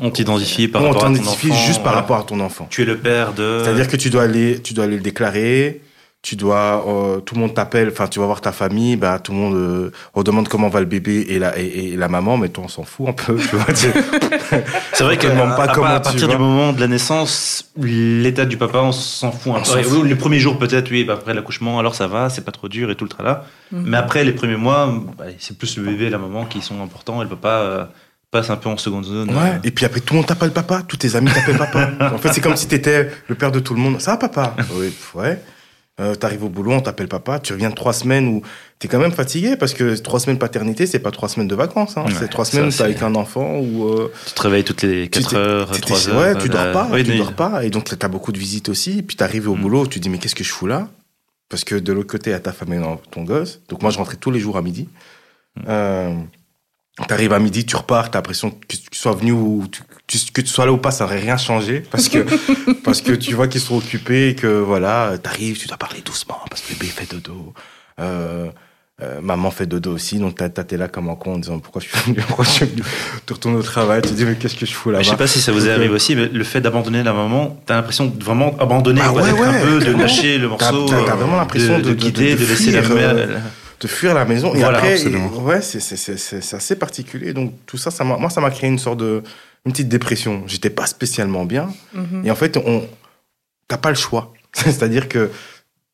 on t'identifie par rapport à ton enfant. juste par rapport à ton enfant. Tu es le père de. C'est-à-dire que tu dois aller, tu dois aller le déclarer tu dois euh, tout le monde t'appelle enfin tu vas voir ta famille bah tout le monde euh, on demande comment va le bébé et la et, la maman mais toi on s'en fout un peu tu vois c'est vrai que pas à, partir du moment de la naissance l'état du papa on s'en fout un peu les premiers jours peut-être oui bah, après l'accouchement alors ça va c'est pas trop dur et tout le tralala mhm. mais après les premiers mois bah, c'est plus le bébé et la maman qui sont importants et le papa euh, passe un peu en seconde zone. Ouais, et puis après, tout le monde t'appelle papa, tous tes amis t'appellent papa. en fait, c'est comme si t'étais le père de tout le monde. Ça va, papa? Oui, ouais. Euh, t'arrives au boulot, on t'appelle papa, tu reviens de trois semaines où t'es quand même fatigué parce que trois semaines paternité, c'est pas trois semaines de vacances. Hein. c'est trois semaines où t'es avec un enfant ou. Euh, tu te réveilles toutes les quatre heures, trois heures. Ouais, tu dors pas, tu dors pas. Et donc t'as beaucoup de visites aussi. Et puis t'arrives au mm. boulot, tu te dis mais qu'est-ce que je fous là? Parce que de l'autre côté, à ta femme et ton gosse. Donc moi, je rentrais tous les jours à midi. Mm. Euh, T'arrives à midi, tu repars, t'as l'impression que tu sois venu ou que tu sois là ou pas, ça n'aurait rien changé parce que parce que tu vois qu'ils sont occupés et que voilà, t'arrives, tu dois parler doucement parce que le bébé fait dodo. Euh, euh, maman fait dodo aussi, donc t'es là comme un con en disant pourquoi je suis venu, pourquoi je suis venu? Tu retournes au travail, tu te dis mais qu'est-ce que je fous là Je sais pas si ça vous arrive aussi, mais le fait d'abandonner la maman, t'as l'impression de vraiment abandonner, ah ouais, un peu, de lâcher le morceau, t'as vraiment l'impression de, de, quitter, de, laisser la mère. De fuir la maison. Et après, ouais, c'est assez particulier. Donc tout ça, ça moi, ça m'a créé une sorte de une petite dépression. J'étais pas spécialement bien. Mhm. Et en fait, on t'as pas le choix. C'est-à-dire que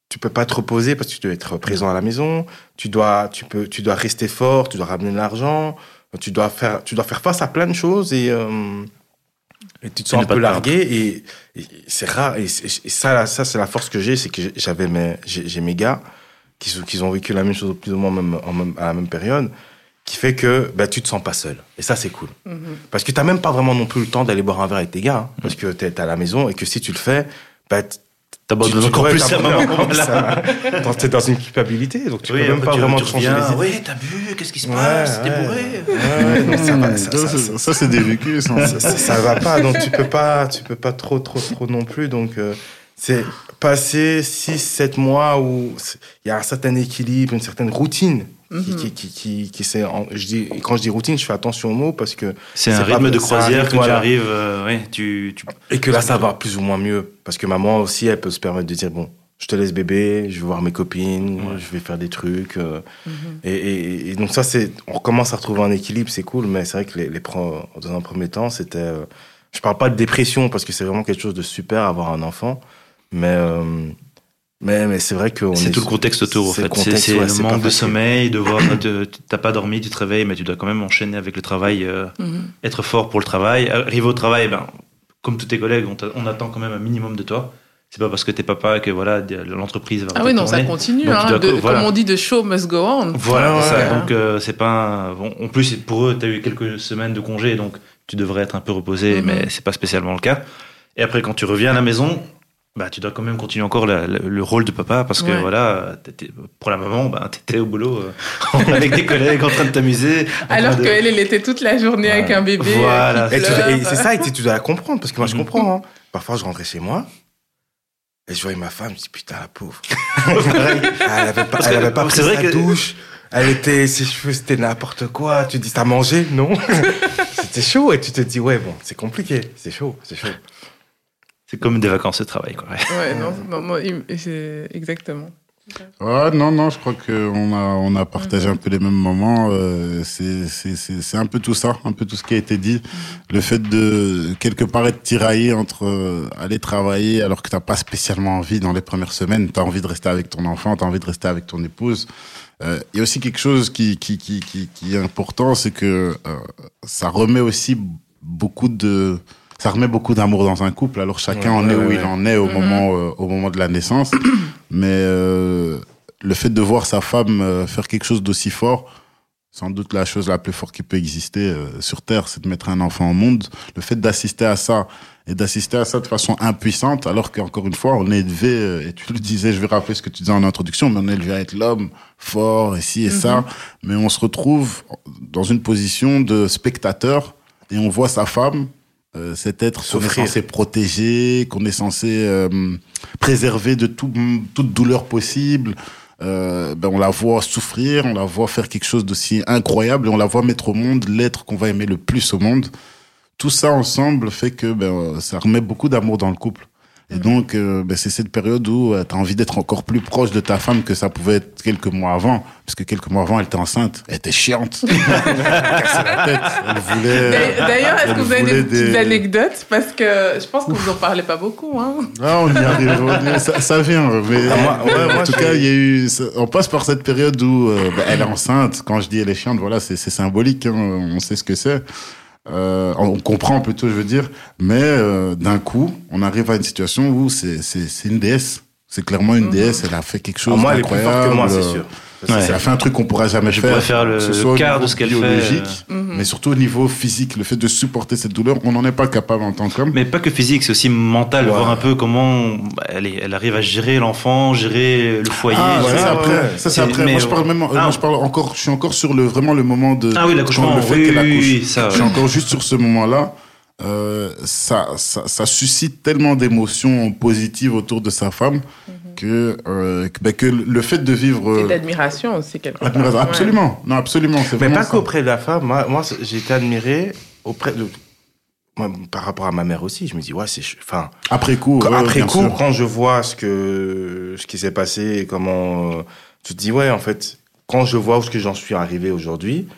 tu peux pas te reposer parce que tu dois être présent à la maison. Tu dois, tu peux, tu dois rester fort. Tu dois ramener de l'argent. Tu dois faire, tu dois faire face à plein de choses et euh, et tu te sens un peu largué et, c'est rare. Et, ça, ça c'est la force que j'ai, c'est que j'avais mes, j'ai mes gars qui, qui ont vécu la même chose plus ou moins même, en à la même période, qui fait que bah, tu te sens pas seul. Et ça, c'est cool. Mm-hmm. Parce que tu n'as même pas vraiment non plus le temps d'aller boire un verre avec tes gars, hein, parce que tu es à la maison et que si tu le fais, bah, T'abandonnes encore plus à maman. T'es dans une culpabilité, donc tu peux même pas vraiment changer les idées. Oui, t'as bu, qu'est-ce qui se passe? T'es bourré Ça, c'est des vécus. Ça, ça, va pas, donc tu peux pas, tu peux pas trop, trop, trop non plus. Donc euh, c'est passer 6-7 mois où il y a un certain équilibre, une certaine routine qui, qui, qui, qui, je dis, quand je dis routine, je fais attention aux mots parce que c'est un rythme de croisière que tu arrives, euh, ouais, tu, tu, et que là ça va plus ou moins mieux parce que maman aussi elle peut se permettre de dire bon, je te laisse bébé, je vais voir mes copines, je vais faire des trucs, euh, mhm. et, et, donc ça c'est, on commence à retrouver un équilibre, c'est cool, mais c'est vrai que les, les dans un premier temps c'était, euh, je parle pas de dépression parce que c'est vraiment quelque chose de super avoir un enfant, mais mais, mais c'est vrai que c'est tout le contexte autour en fait. C'est le manque de sommeil, de voir t'as pas dormi, tu te réveilles, mais tu dois quand même enchaîner avec le travail, euh, mhm. être fort pour le travail. Arriver au travail, ben comme tous tes collègues, on, attend quand même un minimum de toi. C'est pas parce que t'es papa que voilà l'entreprise va. Ah oui non ça continue. Hein, Comme on dit, de show must go on. Voilà ça. Donc euh, c'est pas. Bon, en plus pour eux, t'as eu quelques semaines de congé, donc tu devrais être un peu reposé, mhm. mais c'est pas spécialement le cas. Et après quand tu reviens à la maison, bah, tu dois quand même continuer encore le rôle de papa parce que voilà, pour la maman, bah, tu étais au boulot euh, avec des collègues en train de t'amuser. Alors qu'elle, elle était toute la journée avec un bébé. Voilà. Et, c'est ça, et tu dois la comprendre parce que moi je mhm. comprends. Hein. Parfois, je rentrais chez moi et je voyais ma femme, je dis putain, la pauvre. elle avait pas, elle avait pas pris sa que... douche. Elle était, ses cheveux, c'était n'importe quoi. Tu dis, t'as mangé? Non. c'était chaud et tu te dis, ouais, bon, c'est compliqué. C'est chaud, c'est chaud. C'est comme des vacances de travail, quoi. Ouais, non, non, c'est exactement. Ouais, non, non, je crois qu'on a, on a partagé un peu les mêmes moments. Euh, c'est un peu tout ça, un peu tout ce qui a été dit. Mm-hmm. Le fait de, quelque part, être tiraillé entre euh, aller travailler alors que t'as pas spécialement envie dans les premières semaines. T'as envie de rester avec ton enfant, t'as envie de rester avec ton épouse. Euh, il y a aussi quelque chose qui, qui, qui, qui, qui est important, c'est que euh, ça remet aussi beaucoup de ça remet beaucoup d'amour dans un couple. Alors chacun en est où il en est au mhm. moment euh, au moment de la naissance, mais euh, le fait de voir sa femme euh, faire quelque chose d'aussi fort, sans doute la chose la plus forte qui peut exister sur terre, c'est de mettre un enfant au monde. Le fait d'assister à ça et d'assister à ça de façon impuissante, alors qu'encore une fois, on est élevé, et tu le disais, je vais rappeler ce que tu disais en introduction, mais on est élevé à être l'homme fort, ici et ça, mhm. mais on se retrouve dans une position de spectateur et on voit sa femme euh, cet être qu'on est censé protéger, qu'on est censé euh, préserver de tout, toute douleur possible. Euh, ben on la voit souffrir, on la voit faire quelque chose d'aussi incroyable et on la voit mettre au monde l'être qu'on va aimer le plus au monde. Tout ça ensemble fait que ben, ça remet beaucoup d'amour dans le couple. Et donc, euh, ben, c'est cette période où euh, tu as envie d'être encore plus proche de ta femme que ça pouvait être quelques mois avant. Parce que quelques mois avant, elle était enceinte. Elle était chiante. elle la tête. Elle voulait. D'ailleurs, est-ce que vous avez des petites anecdotes? Parce que je pense que vous en parlez pas beaucoup. Hein. Ah, on y arrive. ça, ça, vient. Mais, ah, ouais, en tout cas, il y a eu. On passe par cette période où euh, ben, elle est enceinte. Quand je dis elle est chiante, voilà, c'est symbolique. Hein. On sait ce que c'est. Euh, on comprend plutôt, je veux dire, mais euh, d'un coup, on arrive à une situation où c'est une déesse. C'est clairement une mhm. déesse. Elle a fait quelque chose d'incroyable. Moi, elle est plus forte que moi, c'est sûr. Ouais. Ça fait un truc qu'on pourra jamais je faire. faire le, ce soit quart de ce qu'elle fait. Mhm. Mais surtout au niveau physique, le fait de supporter cette douleur, on n'en est pas capable en tant qu'homme. Mais pas que physique, c'est aussi mental, voir un peu comment elle, est, elle arrive à gérer l'enfant, gérer le foyer. Ah, ça c'est après. Ça c'est après. Moi je parle même, ah. moi je parle encore, je suis encore sur le vraiment le moment de. Ah oui, l'accouchement. Le fait oui, qu'elle accouche. ça, je suis encore juste sur ce moment-là. Euh, ça, ça, ça, suscite tellement d'émotions positives autour de sa femme mhm. Que, euh, que, ben, que, le fait de vivre. Et d'admiration aussi, quelque part. Absolument, non, absolument. Mais pas qu'auprès de la femme. Moi, moi j'ai été admiré auprès de. Moi, par rapport à ma mère aussi, je me dis, ouais, c'est. Enfin. Après coup, après coup, quand je vois ce, que, ce qui s'est passé et comment. Euh, tu te dis, ouais, en fait, quand je vois où ce que j'en suis arrivé aujourd'hui,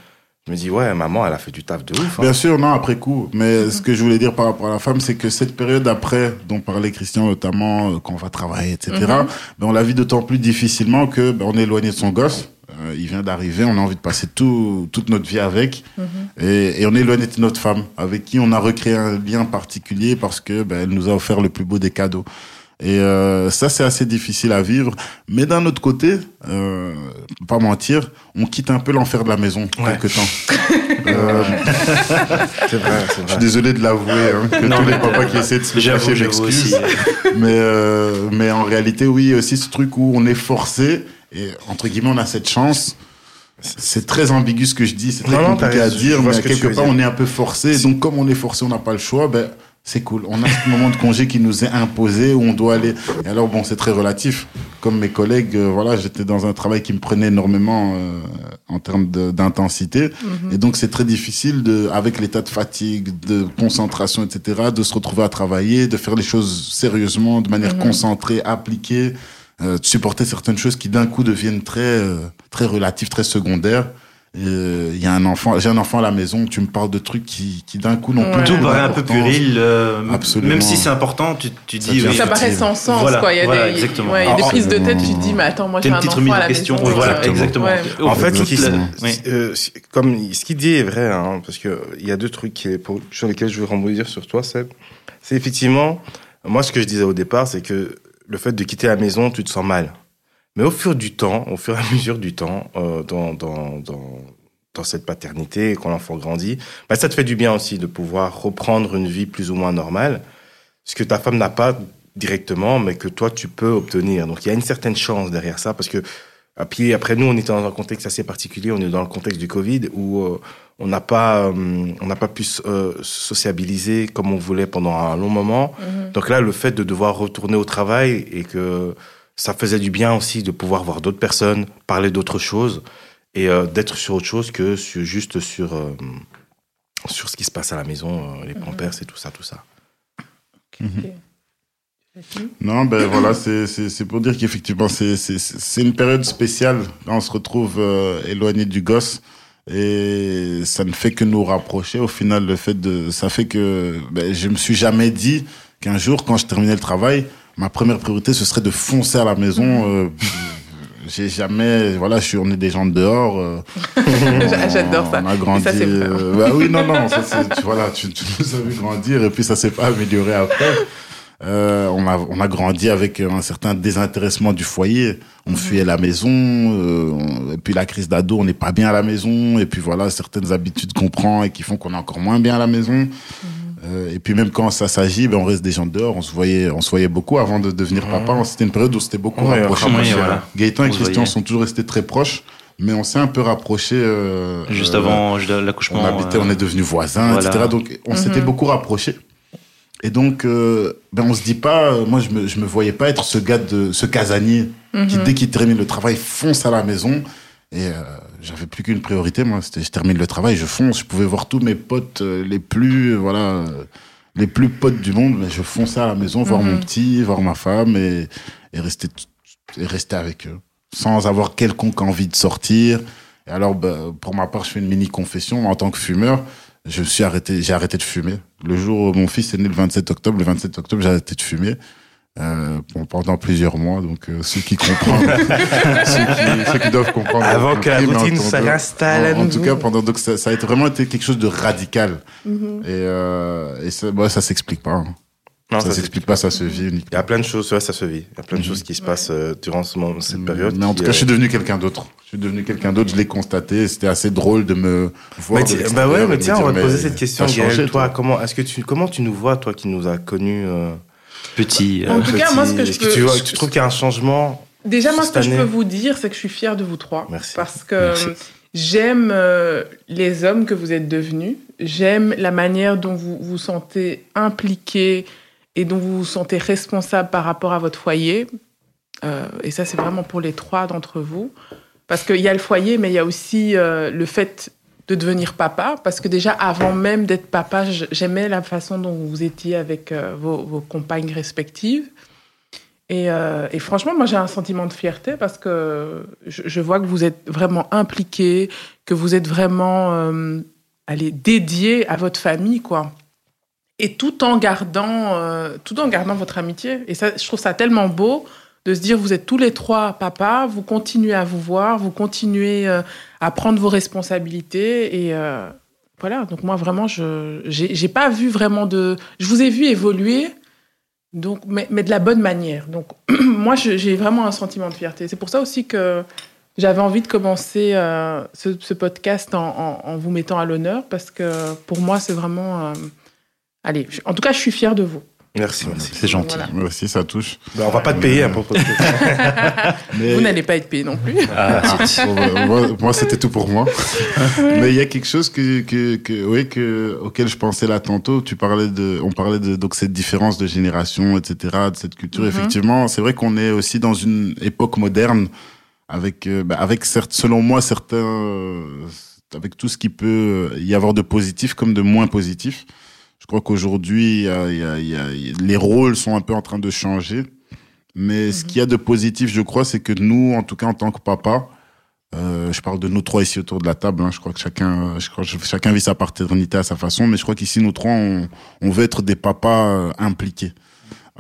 je me dis, ouais, maman, elle a fait du taf de ouf. Hein. Bien sûr, non, après coup. Mais ce que je voulais dire par rapport à la femme, c'est que cette période après, dont parlait Christian notamment, euh, quand on va travailler, etc., mhm. ben, on la vit d'autant plus difficilement que ben, on est éloigné de son gosse. Euh, il vient d'arriver, on a envie de passer tout, toute notre vie avec. Mhm. et, et, on est éloigné de notre femme, avec qui on a recréé un lien particulier parce que ben, elle nous a offert le plus beau des cadeaux. Et euh, ça, c'est assez difficile à vivre. Mais d'un autre côté, euh, pas mentir, on quitte un peu l'enfer de la maison ouais. quelque temps. euh, c'est vrai, Je suis désolé de l'avouer, hein, que tous les papas qui essaient de se cacher m'excusent. mais, euh, mais en réalité, oui, il y a aussi ce truc où on est forcé, et entre guillemets, on a cette chance. C'est très ambigu ce que je dis, c'est très compliqué à dire, mais quelque part, on est un peu forcé. Donc, comme on est forcé, on n'a pas le choix, ben, c'est cool. On a ce moment de congé qui nous est imposé où on doit aller. Et alors bon, c'est très relatif. Comme mes collègues, euh, voilà, j'étais dans un travail qui me prenait énormément euh, en termes d'intensité, mhm. et donc c'est très difficile de, avec l'état de fatigue, de concentration, etc., de se retrouver à travailler, de faire les choses sérieusement, de manière mhm. concentrée, appliquée, euh, de supporter certaines choses qui d'un coup deviennent très euh, très relatives, très secondaires. Il euh, y a un enfant, j'ai un enfant à la maison, tu me parles de trucs qui, qui d'un coup n'ont plus Tout paraît un peu puéril, euh, même si c'est important, tu, tu dis. Ça, ça paraît sans sens, quoi. Il y a des, exactement. Ouais, il y a des prises de tête, tu te dis, mais attends, moi j'ai un enfant à la question. maison. Voilà, exactement. En fait, euh, comme ce qu'il dit est vrai, hein, parce que il y a deux trucs qui, pour, sur lesquels je veux rebondir sur toi, c'est, c'est effectivement, moi ce que je disais au départ, c'est que le fait de quitter la maison, tu te sens mal. Mais au fur du temps, au fur et à mesure du temps, euh, dans, dans, dans, dans, cette paternité, quand l'enfant grandit, bah, ça te fait du bien aussi de pouvoir reprendre une vie plus ou moins normale, ce que ta femme n'a pas directement, mais que toi, tu peux obtenir. Donc, il y a une certaine chance derrière ça, parce que puis après nous, on était dans un contexte assez particulier. On est dans le contexte du Covid où euh, on n'a pas, euh, on n'a pas pu euh, sociabiliser comme on voulait pendant un long moment. Mm-hmm. Donc là, le fait de devoir retourner au travail et que ça faisait du bien aussi de pouvoir voir d'autres personnes, parler d'autres choses et euh, d'être sur autre chose que sur, juste sur, euh, sur ce qui se passe à la maison, euh, les mhm. pampers et tout ça, tout ça. Mhm. Non, ben voilà, c'est pour dire qu'effectivement, c'est une période spéciale. on se retrouve éloigné du gosse et ça ne fait que nous rapprocher. Au final, le fait de, ça fait que ben, je me suis jamais dit qu'un jour, quand je terminais le travail, ma première priorité, ce serait de foncer à la maison. Euh, j'ai jamais, voilà, je suis, on est des gens de dehors. Euh, J'adore ça. On a grandi. Ça, euh, bah oui, non, non, ça, tu, voilà, tu, tu, nous as vu grandir et puis ça s'est pas amélioré après. Euh, on, a, on a grandi avec un certain désintéressement du foyer. On mhm. fuyait la maison, euh, et puis la crise d'ado, on n'est pas bien à la maison, et puis voilà, certaines habitudes qu'on prend et qui font qu'on est encore moins bien à la maison. Mhm. Et puis même quand ça s'agit, ben on reste des gens dehors. On se voyait, on se voyait beaucoup avant de devenir papa. C'était une période où c'était beaucoup rapproché. Gaëtan et Christian sont toujours restés très proches, mais on s'est un peu rapproché. Euh, Juste avant euh, l'accouchement. On habitait, on est devenus voisins, etc. Donc on s'était mhm. beaucoup rapprochés. Et donc, ben on se dit pas, moi je me, je me voyais pas être ce gars de, ce casanier qui mhm. dès qu'il termine le travail fonce à la maison et euh, j'avais plus qu'une priorité, moi. C'était, je termine le travail, je fonce. Je pouvais voir tous mes potes euh, les plus, euh, voilà, les plus potes du monde. Mais je fonçais à la maison, voir mon mhm. petit, voir ma femme et, et rester, et rester avec eux. Sans avoir quelconque envie de sortir. Et alors, bah, pour ma part, je fais une mini confession. En tant que fumeur, je suis arrêté, j'ai arrêté de fumer. Le jour où mon fils est né le 27 octobre, le 27 octobre, j'ai arrêté de fumer. Euh, pendant plusieurs mois. Donc, euh, ceux qui comprennent, ceux, qui, doivent comprendre. Avant que la routine s'installe. En, en, tout cas, pendant donc ça, ça, a été vraiment été quelque chose de radical. Mm-hmm. Et, euh, et ça, bah, ça s'explique pas. Hein. Non, ça, s'explique pas, ça se vit uniquement. Il y a plein de choses, ouais, ça se vit. Il y a plein de mm-hmm. choses qui se passent euh, durant ce moment, cette période. Mais en tout cas, je suis devenu quelqu'un d'autre. Je suis devenu quelqu'un d'autre, je l'ai constaté. C'était assez drôle de me voir. bah ouais, mais tiens, on va te poser cette question, Gaël. Toi, comment, est-ce que tu, comment tu nous vois, toi qui nous as connus petit. En tout cas, moi, ce que je peux. tu, tu trouves qu'il y a un changement Déjà, moi, ce que je peux vous dire, c'est que je suis fière de vous trois. Merci. Parce que j'aime euh, les hommes que vous êtes devenus. J'aime la manière dont vous vous sentez impliqué et dont vous vous sentez responsable par rapport à votre foyer. Euh, et ça, c'est vraiment pour les trois d'entre vous. Parce qu'il y a le foyer, mais il y a aussi euh, le fait de devenir papa, parce que déjà avant même d'être papa, j'aimais la façon dont vous étiez avec euh, vos, compagnes respectives. Et, euh, et franchement, moi, j'ai un sentiment de fierté parce que je, vois que vous êtes vraiment impliqué, que vous êtes vraiment euh, allez, dédié à votre famille, quoi. Et tout en gardant, euh, tout en gardant votre amitié. Et ça, je trouve ça tellement beau de se dire, vous êtes tous les trois papas, vous continuez à vous voir, vous continuez euh, à prendre vos responsabilités. Et euh, voilà, donc moi, vraiment, je j'ai pas vu vraiment de... Je vous ai vu évoluer donc, mais, mais, de la bonne manière. Donc, moi, j'ai vraiment un sentiment de fierté. C'est pour ça aussi que j'avais envie de commencer euh, ce, podcast en, en, vous mettant à l'honneur, parce que pour moi, c'est vraiment... Allez, en tout cas, je suis fière de vous. Merci, merci. C'est gentil. Voilà. Moi aussi, ça touche. Ben, on va pas te payer hein, pour Mais... Vous n'allez pas être payé non plus. Ah, moi, moi c'était tout pour moi. Mais il y a quelque chose que, que, que, oui, que, auquel je pensais là tantôt. Tu parlais de, on parlait de donc cette différence de génération, etc., de cette culture. Mm -hmm. Effectivement, c'est vrai qu'on est aussi dans une époque moderne avec, euh, bah, avec certes, selon moi, certains, euh, avec tout ce qui peut y avoir de positif comme de moins positif. Je crois qu'aujourd'hui, les rôles sont un peu en train de changer. Mais mmh. ce qu'il y a de positif, je crois, c'est que nous, en tout cas en tant que papa, euh, je parle de nous trois ici autour de la table. Hein, je crois que chacun, je crois que chacun vit sa paternité à sa façon, mais je crois qu'ici nous trois, on, on, veut être des papas euh, impliqués.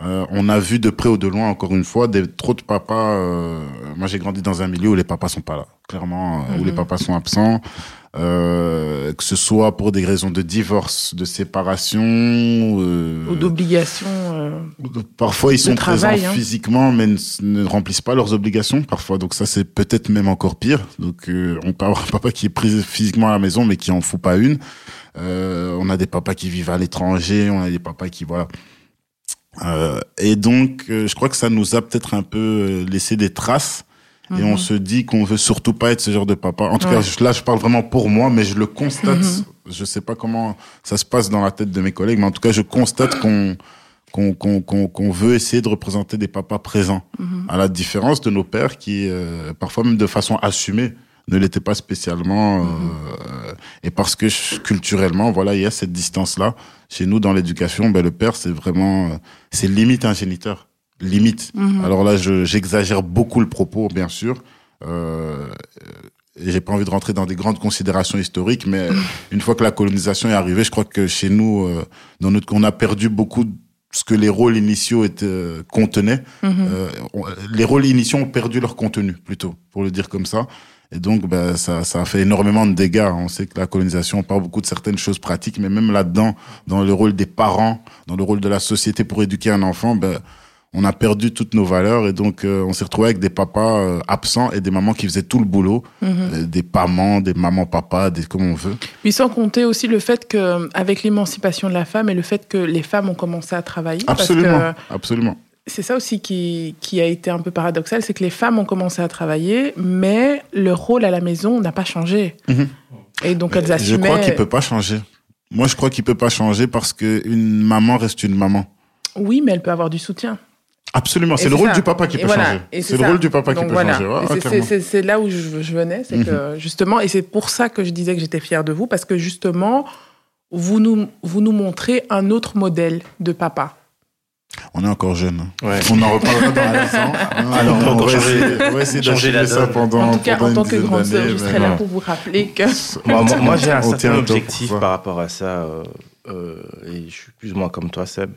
Euh, on a vu de près ou de loin, encore une fois, des trop de papas. Euh, moi, j'ai grandi dans un milieu où les papas sont pas là, clairement, mmh. où les papas sont absents. Euh, que ce soit pour des raisons de divorce, de séparation euh, ou d'obligation. Euh, parfois, ils sont travail, présents hein. physiquement, mais ne, ne, remplissent pas leurs obligations. Parfois, donc ça, c'est peut-être même encore pire. Donc, euh, on peut avoir un papa qui est pris physiquement à la maison, mais qui en fout pas une. Euh, on a des papas qui vivent à l'étranger, on a des papas qui voilà. et donc, je crois que ça nous a peut-être un peu laissé des traces et on se dit qu'on veut surtout pas être ce genre de papa. En tout ouais. cas, là, je parle vraiment pour moi, mais je le constate. Mm -hmm. Je sais pas comment ça se passe dans la tête de mes collègues, mais en tout cas, je constate qu'on qu'on qu'on qu'on qu veut essayer de représenter des papas présents, mm -hmm. à la différence de nos pères qui, euh, parfois même de façon assumée, ne l'étaient pas spécialement. Euh, et parce que culturellement, voilà, il y a cette distance-là. Chez nous, dans l'éducation, ben, le père, c'est vraiment, c'est limite un géniteur limite. -hmm. Alors là, j'exagère beaucoup le propos, bien sûr. Euh, j'ai pas envie de rentrer dans des grandes considérations historiques, mais une fois que la colonisation est arrivée, je crois que chez nous, euh, dans notre, on a perdu beaucoup de ce que les rôles initiaux étaient, euh, contenaient. -hmm. euh, on, les rôles initiaux ont perdu leur contenu, plutôt, pour le dire comme ça. Et donc, ben, ça, ça a fait énormément de dégâts. On sait que la colonisation, on parle beaucoup de certaines choses pratiques, mais même là-dedans, dans le rôle des parents, dans le rôle de la société pour éduquer un enfant, ben, on a perdu toutes nos valeurs et donc euh, on s'est retrouvé avec des papas euh, absents et des mamans qui faisaient tout le boulot, mm -hmm. euh, des mamans, des mamans papas, des comme on veut. Puis sans compter aussi le fait que avec l'émancipation de la femme et le fait que les femmes ont commencé à travailler. Absolument, parce que absolument. C'est ça aussi qui, qui a été un peu paradoxal, c'est que les femmes ont commencé à travailler, mais leur rôle à la maison n'a pas changé. Mm -hmm. Et donc elles assumaient. Je crois qu'il peut pas changer. Moi, je crois qu'il peut pas changer parce que une maman reste une maman. Oui, mais elle peut avoir du soutien. Absolument, c'est le rôle ça. du papa qui peut voilà. changer. C'est le rôle du papa Donc qui peut voilà. changer. C'est là où je, je venais, c'est mm -hmm. que justement, et c'est pour ça que je disais que j'étais fière de vous, parce que justement, vous nous, vous nous montrez un autre modèle de papa. On est encore jeune. Ouais. On en reparlera dans la ans. Alors, on, va essayer, changer ça pendant. En tout cas, pendant en tant que grande sœur, je serai là pour vous rappeler que. moi, moi, moi j'ai un certain objectif par rapport à ça. Euh et je suis plus ou moins comme toi, Seb,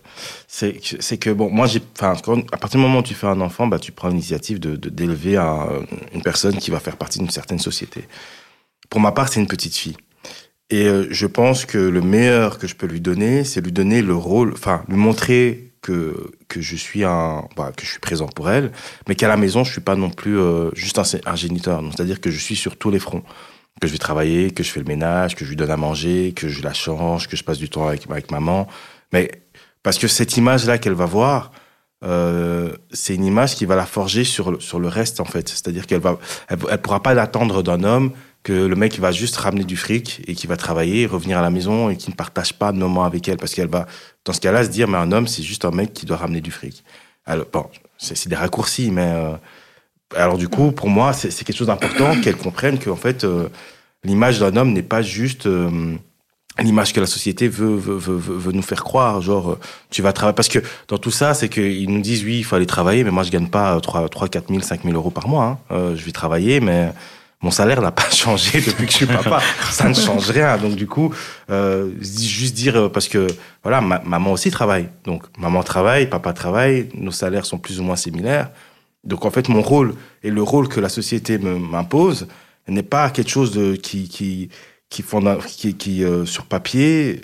c'est que, bon, moi, j'ai, à partir du moment où tu fais un enfant, bah, tu prends l'initiative de, d'élever un, une personne qui va faire partie d'une certaine société. Pour ma part, c'est une petite fille. Et euh, je pense que le meilleur que je peux lui donner, c'est lui donner le rôle, enfin, lui montrer que, que je suis un, bah, que je suis présent pour elle, mais qu'à la maison, je suis pas non plus euh, juste un, un géniteur. C'est-à-dire que je suis sur tous les fronts que je vais travailler, que je fais le ménage, que je lui donne à manger, que je la change, que je passe du temps avec, avec maman. Mais parce que cette image-là qu'elle va voir, euh, c'est une image qui va la forger sur le, sur le reste, en fait. C'est-à-dire qu'elle va, elle, pourra pas l'attendre d'un homme que le mec va juste ramener du fric et qui va travailler, revenir à la maison et qui ne partage pas de moments avec elle parce qu'elle va, dans ce cas-là, se dire, mais un homme, c'est juste un mec qui doit ramener du fric. Alors, bon, c'est des raccourcis, mais, euh, alors du coup, pour moi, c'est quelque chose d'important qu'elle comprenne qu'en fait, euh, l'image d'un homme n'est pas juste euh, l'image que la société veut, veut, veut, veut, nous faire croire. Genre, euh, tu vas travailler. Parce que dans tout ça, c'est qu'ils nous disent, oui, il faut aller travailler, mais moi, je gagne pas 3, 3 4 000, 5 000 euros par mois. Hein. Euh, je vais travailler, mais mon salaire n'a pas changé depuis que je suis papa. ça ne change rien. Donc, du coup, euh, juste dire, parce que, voilà, maman aussi travaille. Donc, maman travaille, papa travaille, nos salaires sont plus ou moins similaires. Donc, en fait, mon rôle et le rôle que la société m'impose n'est pas quelque chose de, qui, qui, qui, qui, qui euh, sur papier,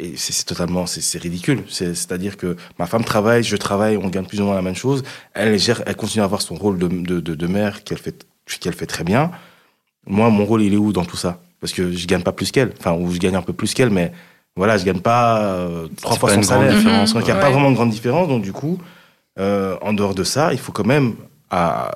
et c'est totalement, c'est ridicule. C'est-à-dire que ma femme travaille, je travaille, on gagne plus ou moins la même chose. Elle gère, elle continue à avoir son rôle de, de, de, de mère qu'elle fait, qu'elle fait très bien. Moi, mon rôle, il est où dans tout ça? Parce que je gagne pas plus qu'elle. Enfin, ou je gagne un peu plus qu'elle, mais voilà, je gagne pas euh, trois fois son salaire. Donc, il n'y a pas vraiment de grande différence. Donc, du coup, euh, en dehors de ça, il faut quand même à,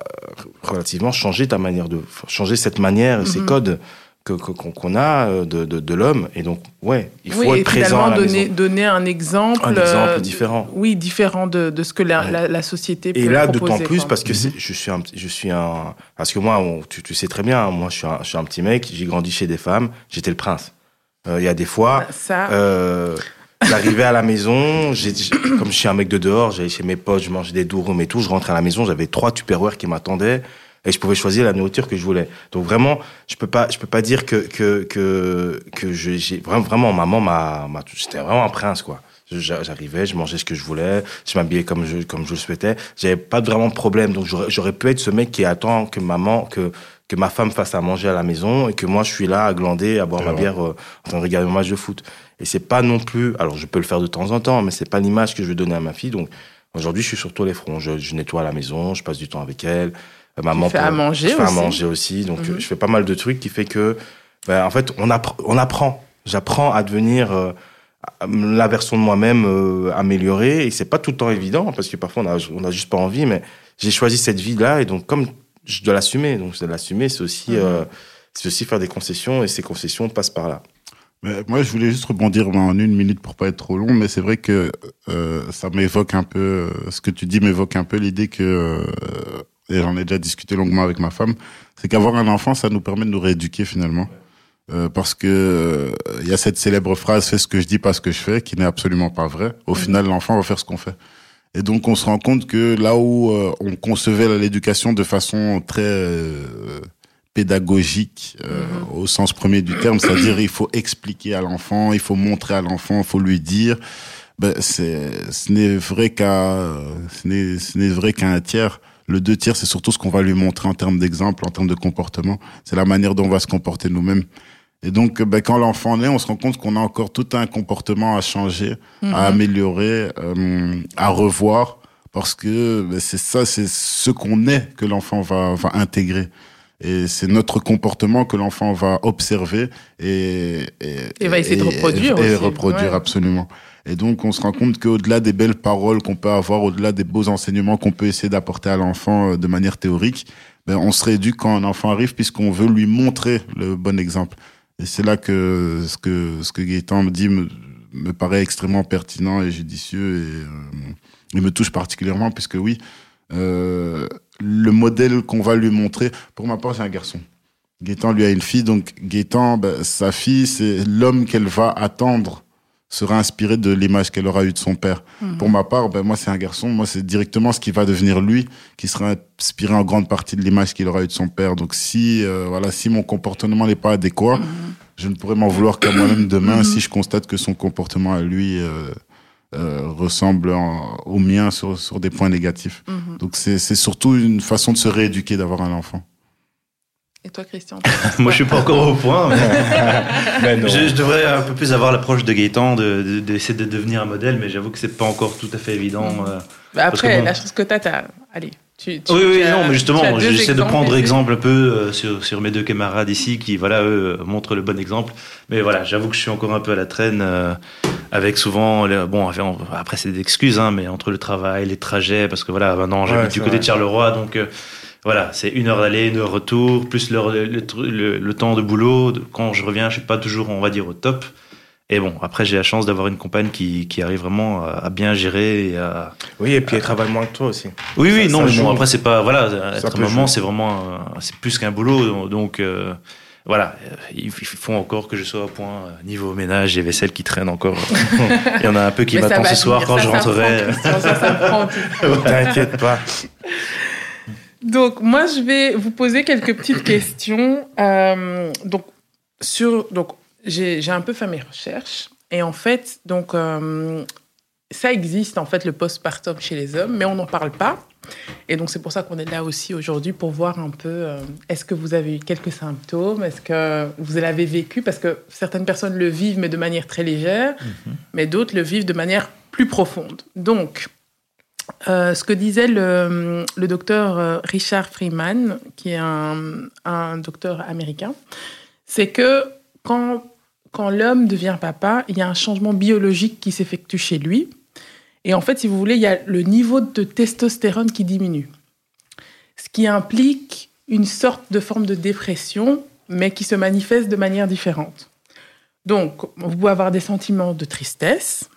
relativement changer ta manière de, changer cette manière, ces mhm. codes qu'on a euh, de, de, l'homme. Et donc, ouais, il faut être présent. À la donner, maison. donner un exemple. Un exemple euh, différent. Oui, différent de, de ce que la, la, la, société peut Et là, d'autant plus parce que mhm. je suis un, je suis un, parce que moi, tu, tu sais très bien, moi, je suis un, je suis un petit mec, j'ai grandi chez des femmes, j'étais le prince. Euh, il y a des fois, bah, ça... euh, j'arrivais à la maison, comme je suis un mec de dehors, j'allais chez mes potes, je mangeais des durum et tout, je rentrais à la maison, j'avais trois tupperwares qui m'attendaient et je pouvais choisir la nourriture que je voulais. Donc vraiment, je peux pas, je peux pas dire que que que que j'ai vraiment vraiment maman m'a m'a j'étais vraiment un prince quoi. J'arrivais, je mangeais ce que je voulais, je m'habillais comme je comme je le souhaitais. J'avais pas vraiment de problème. Donc j'aurais pu être ce mec qui attend que maman que que ma femme fasse à manger à la maison et que moi je suis là à glander, à boire ma bière euh, en train de regarder un match de foot. Et c'est pas non plus, alors je peux le faire de temps en temps, mais c'est pas l'image que je veux donner à ma fille. Donc aujourd'hui, je suis sur tous les fronts. Je, je nettoie la maison, je passe du temps avec elle. Euh, maman fait à manger je fais à manger aussi. Donc mhm. je fais pas mal de trucs qui fait que, ben, en fait, on, apprend. On apprend. J'apprends à devenir euh, la version de moi-même euh, améliorée. Et c'est pas tout le temps évident parce que parfois on a, on a juste pas envie. Mais j'ai choisi cette vie-là et donc comme je dois l'assumer, donc je dois l'assumer, c'est aussi, mhm. c'est aussi faire des concessions et ces concessions passent par là. Moi, je voulais juste rebondir en une minute pour pas être trop long, mais c'est vrai que ça m'évoque un peu, ce que tu dis m'évoque un peu l'idée que et j'en ai déjà discuté longuement avec ma femme, c'est qu'avoir un enfant, ça nous permet de nous rééduquer finalement. Euh, parce que il euh, y a cette célèbre phrase fais ce que je dis pas ce que je fais qui n'est absolument pas vrai. Au final l'enfant va faire ce qu'on fait. Et donc on se rend compte que là où euh, on concevait l'éducation de façon très euh, pédagogique mhm. au sens premier du terme c'est-à-dire il faut expliquer à l'enfant il faut montrer à l'enfant il faut lui dire ben c'est ce n'est vrai qu'à ce n'est ce n'est vrai qu'à un tiers le deux tiers, c'est surtout ce qu'on va lui montrer en termes d'exemple, en termes de comportement. C'est la manière dont on va se comporter nous-mêmes. Et donc, ben, quand l'enfant naît, on se rend compte qu'on a encore tout un comportement à changer, à mhm. améliorer, euh, à revoir, parce que ben, c'est ça, c'est ce qu'on est que l'enfant va, va intégrer. Et c'est notre comportement que l'enfant va observer et, et, et va essayer de reproduire. Et, reproduire absolument. Et donc, on se rend compte qu'au-delà des belles paroles qu'on peut avoir, au-delà des beaux enseignements qu'on peut essayer d'apporter à l'enfant euh, de manière théorique, ben, on se rééduque quand un enfant arrive puisqu'on veut lui montrer le bon exemple. Et c'est là que ce que ce que Gaëtan me dit me, me paraît extrêmement pertinent et judicieux et euh, me touche particulièrement puisque oui, euh, le modèle qu'on va lui montrer. Pour ma part, c'est un garçon. Gaëtan lui a une fille, donc Gaëtan, ben, sa fille, c'est l'homme qu'elle va attendre sera inspiré de l'image qu'elle aura eue de son père. Mhm. Pour ma part, ben moi c'est un garçon, moi c'est directement ce qui va devenir lui qui sera inspiré en grande partie de l'image qu'il aura eue de son père. Donc si euh, voilà, si mon comportement n'est pas adéquat, mhm. je ne pourrais m'en vouloir qu'à moi-même demain mhm. si je constate que son comportement à lui euh, euh, ressemble au mien sur, sur des points négatifs. Donc c'est surtout une façon de se rééduquer d'avoir un enfant. Et toi, Christian? Moi, je suis pas encore au point. Mais... je, devrais un peu plus avoir l'approche de Gaëtan, d'essayer de, de, devenir un modèle, mais j'avoue que c'est pas encore tout à fait évident. Euh, bah après, la chance que tu as, allez. Tu, tu, oui, oui, non, mais justement, j'essaie de prendre exemple un peu euh, sur, sur, mes deux camarades ici qui, voilà, eux, montrent le bon exemple. Mais voilà, j'avoue que je suis encore un peu à la traîne euh, avec souvent, bon, après c'est des excuses, hein, mais entre le travail, les trajets, parce que voilà, maintenant j'habite du côté de Charleroi, donc voilà, c'est une heure d'aller, une heure retour, plus le, le, temps de boulot. Quand je reviens, je suis pas toujours, on va dire, au top. Et bon, après, j'ai la chance d'avoir une compagne qui, qui arrive vraiment à, bien gérer et à. Oui, et puis elle travaille moins que toi aussi. Oui, oui, non, mais bon, après, c'est pas. Voilà, être maman, c'est vraiment. C'est plus qu'un boulot. Donc, euh, voilà, il faut encore que je sois au point niveau ménage et vaisselle qui traîne encore. il y en a un peu qui m'attend ce soir quand je rentrerai. Ça, ça, T'inquiète pas. Donc, moi, je vais vous poser quelques petites questions. Euh, donc, sur, donc, j'ai un peu fait mes recherches. Et en fait, donc, euh, ça existe, en fait, le postpartum chez les hommes, mais on n'en parle pas. Et donc, c'est pour ça qu'on est là aussi aujourd'hui pour voir un peu euh, est-ce que vous avez eu quelques symptômes? Est-ce que vous l'avez vécu? Parce que certaines personnes le vivent, mais de manière très légère, mhm. mais d'autres le vivent de manière plus profonde. Donc, euh, ce que disait le, docteur Richard Freeman, qui est un, docteur américain, c'est que quand, quand l'homme devient papa, il y a un changement biologique qui s'effectue chez lui. Et en fait, si vous voulez, il y a le niveau de testostérone qui diminue. Ce qui implique une sorte de forme de dépression, mais qui se manifeste de manière différente. Donc, vous pouvez avoir des sentiments de tristesse,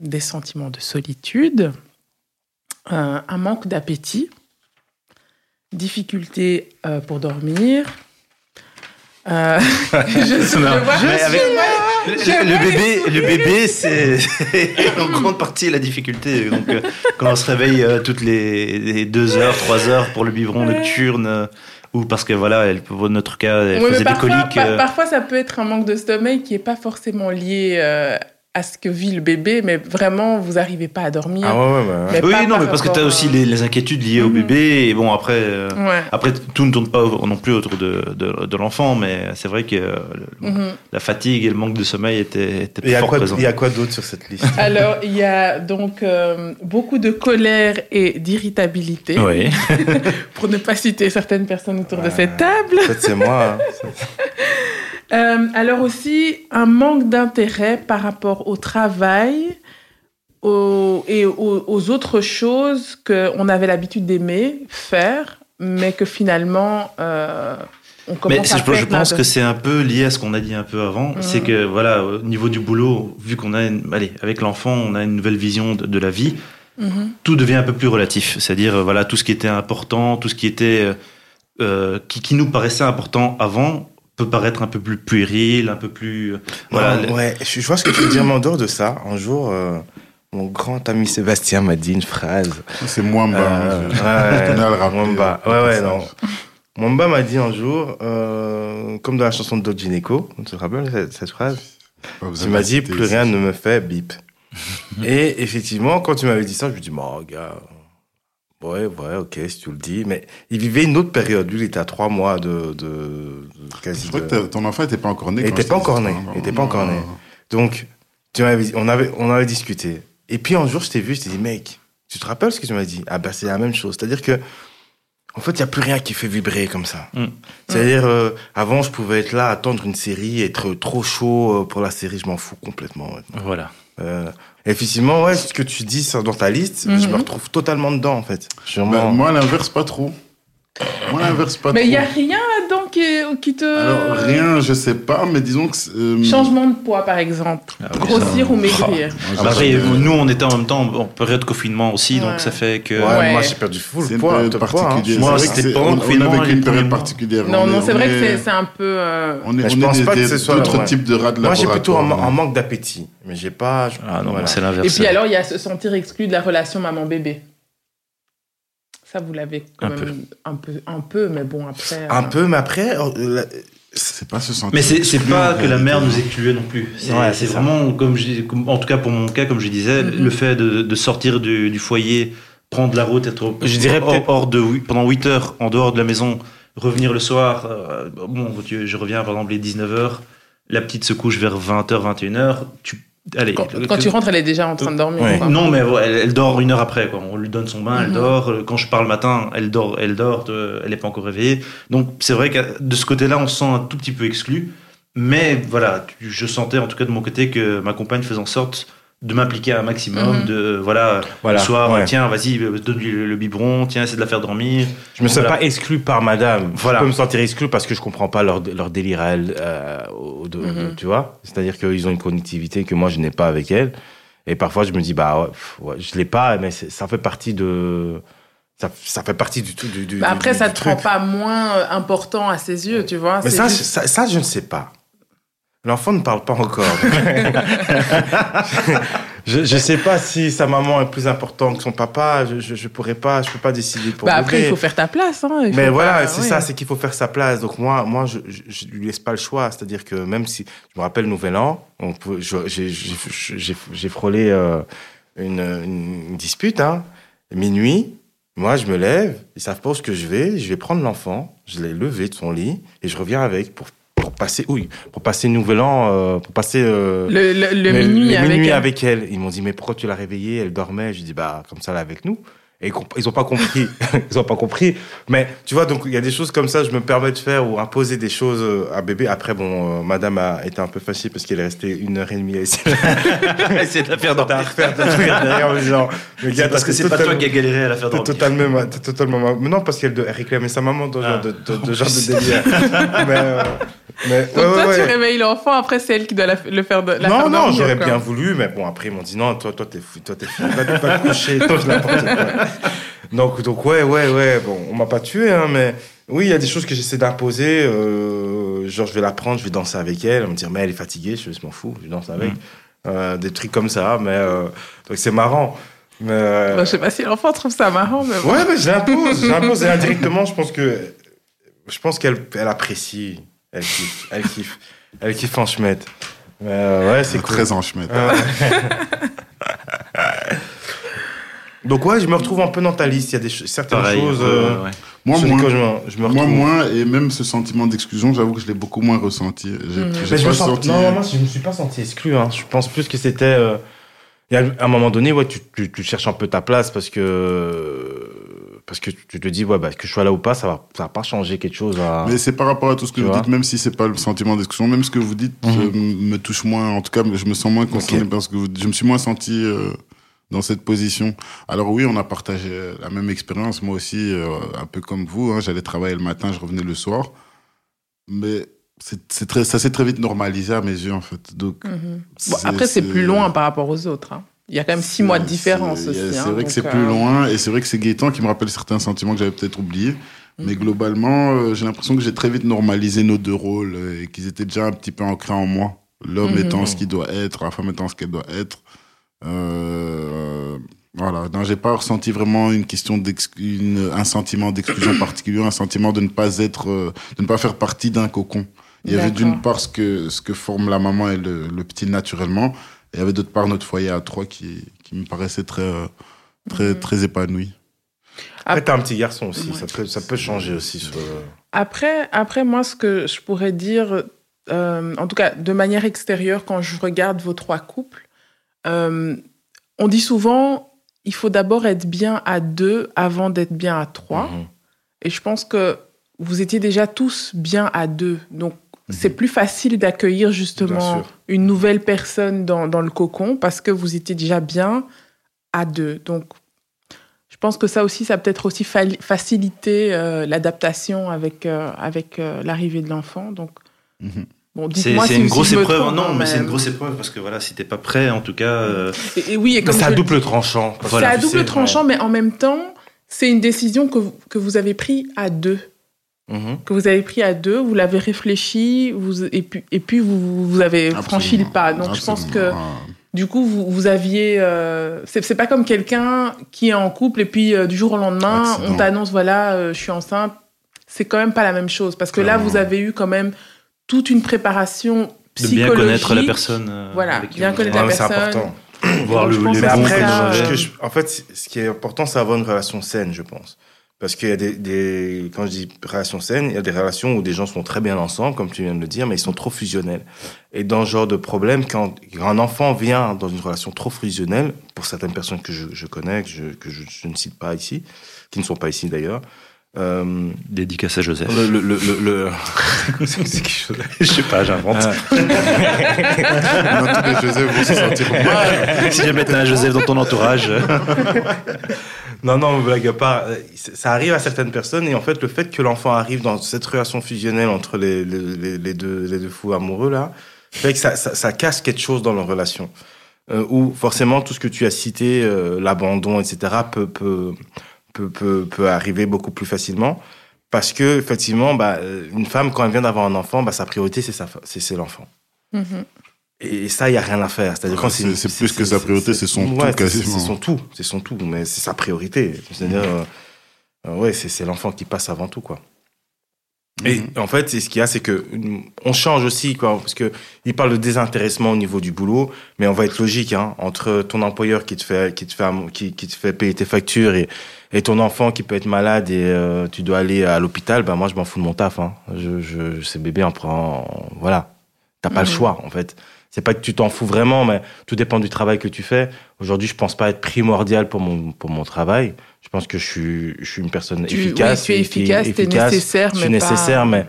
des sentiments de solitude, euh, un manque d'appétit, difficulté euh, pour dormir. Euh, je, le, bébé, le bébé, c'est en grande partie la difficulté. Donc, quand on se réveille toutes les, deux heures, trois heures pour le biberon nocturne, ou parce que voilà, elle, pour notre cas, elle faisait des coliques. parfois, ça peut être un manque de sommeil qui n'est pas forcément lié à ce que vit le bébé, mais vraiment, vous n'arrivez pas à dormir. Ah ouais, ouais, Oui, non, mais parce que tu as aussi les, inquiétudes liées au mhm. bébé. Et bon, après, euh, après, tout ne tourne pas non plus autour de, de, l'enfant, mais c'est vrai que euh, mhm. la fatigue et le manque de sommeil étaient, étaient fort présents. Il y a quoi d'autre sur cette liste? Alors, il y a donc euh, beaucoup de colère et d'irritabilité. Oui. pour ne pas citer certaines personnes autour de cette table. c'est moi. Hein. Euh, alors aussi, un manque d'intérêt par rapport au travail et aux, autres choses qu'on avait l'habitude d'aimer faire, mais que finalement, euh, on commence mais à Je, je pense que c'est un peu lié à ce qu'on a dit un peu avant. Mhm. C'est que, voilà, au niveau du boulot, vu qu'on a, allez, avec l'enfant, on a une nouvelle vision de, la vie, mhm. tout devient un peu plus relatif. C'est-à-dire, voilà, tout ce qui était important, tout ce qui était... Euh, qui, qui, nous paraissait important avant, peut paraître un peu plus puéril, un peu plus. Euh, voilà. ouais, je, vois ce que tu veux dire, mais en dehors de ça, un jour, euh, mon grand ami Sébastien m'a dit une phrase. C'est Mwamba. Euh, ouais, Mwamba. Ouais, ouais, non. Mwamba m'a dit un jour, euh, comme dans la chanson de Dodgineko, tu te rappelles cette, cette phrase Tu m'as dit, plus rien ne me fait bip. Et effectivement, quand tu m'avais dit ça, je me dis, bon, gars, Ouais, ouais, ok, si tu le dis. Mais il vivait une autre période. Lui, il était à trois mois de, de, quasi. Je crois que ton enfant n'était pas encore né. Il n'était pas encore né. Il était pas encore né. Donc, tu m'avais, on avait, on avait discuté. Et puis un jour, je t'ai vu, je t'ai dit, mec, tu te rappelles ce que tu m'as dit? Ah ben, c'est la même chose. C'est-à-dire que, en fait, il y a plus rien qui fait vibrer comme ça. Mm. C'est-à-dire, euh, avant, je pouvais être là, attendre une série, être trop chaud euh, pour la série, je m'en fous complètement. Voilà. Euh, effectivement, ouais, ce que tu dis dans ta liste, je me mhm. retrouve totalement dedans, en fait. moi, l'inverse, pas trop. Moi, l'inverse, pas Mais il n'y a rien qui, qui, te. Alors, rien, je sais pas, mais disons que. Euh, Changement de poids, par exemple. Ah Grossir ou maigrir. Ah, après, nous, on était en même temps en période de confinement aussi, donc ça fait que. Ouais, moi, j'ai perdu full poids. Une poids hein. Moi, c'était pas en confinement. On avait une période particulière. Non, non, c'est vrai que c'est un peu. Euh, on est, je pense pas que ce soit. d'autres types de rats de Moi, j'ai plutôt un manque d'appétit. Mais j'ai pas. Ah non, c'est l'inverse. Et puis alors, il y a se sentir exclu de la relation maman-bébé. Ça, vous l'avez quand même un peu, un peu, mais bon, après. Un euh, peu, mais après. Euh, c'est pas se sentir. Mais c'est pas que la mère nous excluait non plus. C'est vraiment, comme je, en tout cas pour mon cas, comme je disais, mm-hmm. le fait de, sortir du, foyer, prendre la route, être je dirais hors, de, pendant 8 heures en dehors de la maison, revenir le soir. Euh, bon, je reviens par exemple les 19h, la petite se couche vers 20h, 21h. Tu Allez, quand, tu rentres, elle est déjà en train de dormir. Non, mais elle, dort une heure après. Quoi. On lui donne son bain, elle mhm. dort. Quand je parle le matin, elle dort, elle dort, euh, elle n'est pas encore réveillée. Donc c'est vrai que de ce côté-là, on se sent un tout petit peu exclu. Mais voilà, je sentais en tout cas de mon côté que ma compagne faisait en sorte de m'impliquer un maximum, mhm. de voilà, le soir, tiens, vas-y, donne-lui le, biberon, tiens, essaie de la faire dormir. Je me sens pas exclu par madame. Voilà. Je peux me sentir exclu parce que je comprends pas leur, leur délire à elle, euh, mhm. tu vois. C'est-à-dire qu'ils ont une cognitivité que moi je n'ai pas avec elle. Et parfois je me dis, bah, ouais, je l'ai pas, mais ça fait partie de, ça, ça fait partie du tout. Du, du, Bah après, du- ça du te truc. rend pas moins euh, important à ses yeux, tu vois. Mais ça, juste- ça, ça, je ne sais pas. L'enfant ne parle pas encore. je ne sais pas si sa maman est plus importante que son papa. Je je, je pourrais pas, je peux pas décider pour bah après, il faut faire ta place. Hein. Mais voilà, pas- c'est ça, c'est qu'il faut faire sa place. Donc moi, moi, je, je lui laisse pas le choix. C'est-à-dire que même si je me rappelle Nouvel An, j'ai frôlé euh, une, une dispute, hein, minuit. Moi, je me lève, ils savent pas où ce que je vais. Je vais prendre l'enfant, je l'ai levé de son lit et je reviens avec pour, pour passer, oui, pour passer Nouvel An, euh, pour passer euh, Le, le, le minuit, le avec, minuit elle. avec elle. Ils m'ont dit, mais pourquoi tu l'as réveillée? Elle dormait. Je dis, bah, comme ça, elle est avec nous. Et ils comp- ils ont pas compris. ils ont pas compris. Mais tu vois, donc il y a des choses comme ça, je me permets de faire ou imposer des choses euh, à bébé. Après, bon, euh, madame a été un peu fâchée parce qu'elle est restée une heure et demie à essayer Essayer de la faire de dormir. refaire derrière en me disant, mais gars, Parce que c'est pas toi qui as galéré à la faire dormir. totalement, t'es totalement. Mais non, parce qu'elle réclamait sa maman dans Ah. genre de, de, de genre de délire. mais, euh, mais Donc ouais, toi, ouais, tu ouais. réveilles l'enfant, après, c'est elle qui doit la- le faire de, la non, faire non, dormir, j'aurais bien voulu, mais bon, après, ils m'ont dit non, toi, toi, t'es fou, toi, t'es fou, va, va te coucher, toi, n'importe quoi. Donc, donc, ouais, ouais, ouais, bon, on m'a pas tué, hein, mais oui, il y a des choses que j'essaie d'imposer, euh, genre, je vais la prendre, je vais danser avec elle, me dire, mais elle est fatiguée, je, je m'en fous, je danse avec. Euh, des trucs comme ça, mais, euh, donc c'est marrant. Mais, je sais pas si l'enfant trouve ça marrant, mais bon. ouais, mais je l'impose, je l'impose, et indirectement, je pense que, je pense qu'elle, elle apprécie, elle kiffe, elle kiffe, elle kiffe en schmette. Mais, euh, ouais, c'est cool. très en chemin. Ah Donc ouais, je me retrouve un peu dans ta liste. Il y a des ch- certaines Pareil. choses euh, ouais. Moi, moins. je me, je me Moi, moins, et même ce sentiment d'exclusion, j'avoue que je l'ai beaucoup moins ressenti. J'ai je pas me sens... senti. Non, moi, je me suis pas senti exclu. Hein. Je pense plus que c'était. euh, y a un moment donné, ouais, tu, tu, tu cherches un peu ta place parce que parce que tu te dis ouais bah que je sois là ou pas, ça va ça va pas changer quelque chose. À... Mais c'est par rapport à tout ce que Tu vous dites, même si c'est pas le sentiment d'exclusion, même ce que vous dites Mhm. euh, me touche moins. En tout cas, je me sens moins concerné parce que vous- je me suis moins senti euh, dans cette position. Alors oui, on a partagé la même expérience. Moi aussi, euh, un peu comme vous, hein, j'allais travailler le matin, je revenais le soir. Mais c'est très, ça s'est très vite normalisé à mes yeux, en fait. Donc, Mhm. Bon, après, c'est plus loin par rapport aux autres. hein. Il y a quand même six mois de différence c'est- aussi. C'est hein, vrai que c'est euh, plus loin et c'est vrai que c'est Gaëtan qui me rappelle certains sentiments que j'avais peut-être oubliés. Mais Mhm. globalement, euh, j'ai l'impression que j'ai très vite normalisé nos deux rôles euh, et qu'ils étaient déjà un petit peu ancrés en moi. L'homme Mhm. étant ce qu'il doit être, la femme étant ce qu'elle doit être. Euh, voilà, non, j'ai pas ressenti vraiment une question une- un sentiment d'exclusion particulier, un sentiment de ne pas être, euh, de ne pas faire partie d'un cocon. Il y avait d'une part ce que, ce que forme la maman et le, le petit naturellement, et il y avait d'autre part notre foyer à trois qui, qui me paraissait très, euh, très, Mhm. très épanoui. Après, t'as un petit garçon aussi. Ouais. Ça peut ça peut changer aussi. Sur... Après, après, moi, ce que je pourrais dire, euh, en tout cas, de manière extérieure, quand je regarde vos trois couples, euh, on dit souvent, il faut d'abord être bien à deux avant d'être bien à trois. Mhm. Et je pense que vous étiez déjà tous bien à deux. Donc, c'est plus facile d'accueillir justement une nouvelle personne dans, dans le cocon parce que vous étiez déjà bien à deux. Donc, je pense que ça aussi, ça peut-être aussi fa- facilité euh, l'adaptation avec, euh, avec euh, l'arrivée de l'enfant. Donc, Mhm. Bon, C'est si, une grosse épreuve. trompe, non, hein, mais c'est une grosse épreuve parce que voilà, si t'es pas prêt, en tout cas. euh, Et, et oui, et Mais comme c'est à le double tranchant. C'est à tu double sais, tranchant, mais en même temps, c'est une décision que vous, que vous avez prise à deux. Mhm. Que vous avez pris à deux, vous l'avez réfléchi, vous, et, puis, et puis vous, vous avez franchi le pas. Donc je pense que du coup, vous, vous aviez. euh, c'est c'est pas comme quelqu'un qui est en couple et puis euh, du jour au lendemain, Accident. on t'annonce voilà, euh, je suis enceinte. C'est quand même pas la même chose parce que là, vous avez eu quand même toute une préparation de psychologique. bien connaître la personne. euh, Voilà, avec qui bien on- connaître Ouais, la mais c'est personne. important. Voir le, les que Mais bons c'est après, comme ça, le je- mauvais. ce que je- en fait, ce qui est important, c'est avoir une relation saine, je pense. Parce qu'il y a des, des- quand je dis relations saines, il y a des relations où des gens sont très bien ensemble, comme tu viens de le dire, mais ils sont trop fusionnels. Et dans ce genre de problème, quand, quand un enfant vient dans une relation trop fusionnelle, pour certaines personnes que je, je connais, que, je, que je, je ne cite pas ici, qui ne sont pas ici d'ailleurs, euh, Dédicace à Joseph. le, le, le, le- le- c'est c'est quelque chose. Je sais pas, j'invente. Maintenant, tous les Joseph vont se sentir mal. si jamais t'as un Joseph dans ton entourage. Non, non, blague à part, euh, ça arrive à certaines personnes et en fait, le fait que l'enfant arrive dans cette relation fusionnelle entre les, les, les- les deux, les deux fous amoureux là, fait que ça, ça, ça casse quelque chose dans leur relation. Euh, où forcément tout ce que tu as cité, euh, l'abandon, etc., peut, peut, peut, peut, peut arriver beaucoup plus facilement. Parce que, effectivement, bah, une femme, quand elle vient d'avoir un enfant, bah, sa priorité, c'est, l'enfant. Mm-hmm. Et ça, il n'y a rien à faire. C'est-à-dire c'est, c'est, plus que sa priorité, c'est son tout quasiment. C'est son tout, c'est son tout, mais c'est sa priorité. C'est-à-dire, euh, ouais, c'est, l'enfant qui passe avant tout, quoi. Et mhm. en fait, ce qu'il y a, c'est que on change aussi, quoi, parce que il parle de désintéressement au niveau du boulot, mais on va être logique, hein, entre ton employeur qui te fait, qui te fait, qui, qui te fait payer tes factures et, et ton enfant qui peut être malade et euh, tu dois aller à l'hôpital, ben moi je m'en fous de mon taf, hein. Je, je, ces bébés en prend, voilà, t'as pas le mhm. choix en fait. C'est pas que tu t'en fous vraiment, mais tout dépend du travail que tu fais. Aujourd'hui, je pense pas être primordial pour mon pour mon travail. Je pense que je suis, je suis une personne efficace. tu es efficace, tu es nécessaire, je suis nécessaire, mais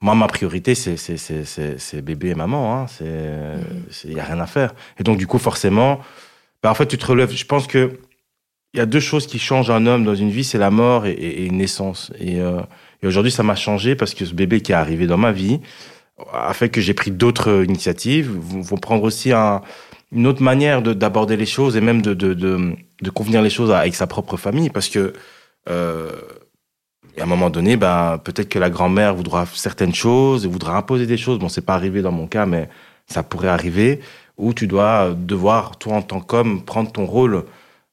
moi, ma priorité, c'est bébé et maman. Hein. Il n'y a rien à faire. Et donc, du coup, forcément, bah, en fait, tu te relèves. Je pense que il y a deux choses qui changent un homme dans une vie, c'est la mort et, une naissance. Et, euh, et aujourd'hui, ça m'a changé parce que ce bébé qui est arrivé dans ma vie a fait que j'ai pris d'autres initiatives, vont prendre aussi un, une autre manière d'aborder les choses et même de, de, de, de, convenir les choses avec sa propre famille. Parce que, euh, à un moment donné, ben, peut-être que la grand-mère voudra certaines choses et voudra imposer des choses. Bon, c'est pas arrivé dans mon cas, mais ça pourrait arriver. Où tu dois devoir, toi en tant qu'homme, prendre ton rôle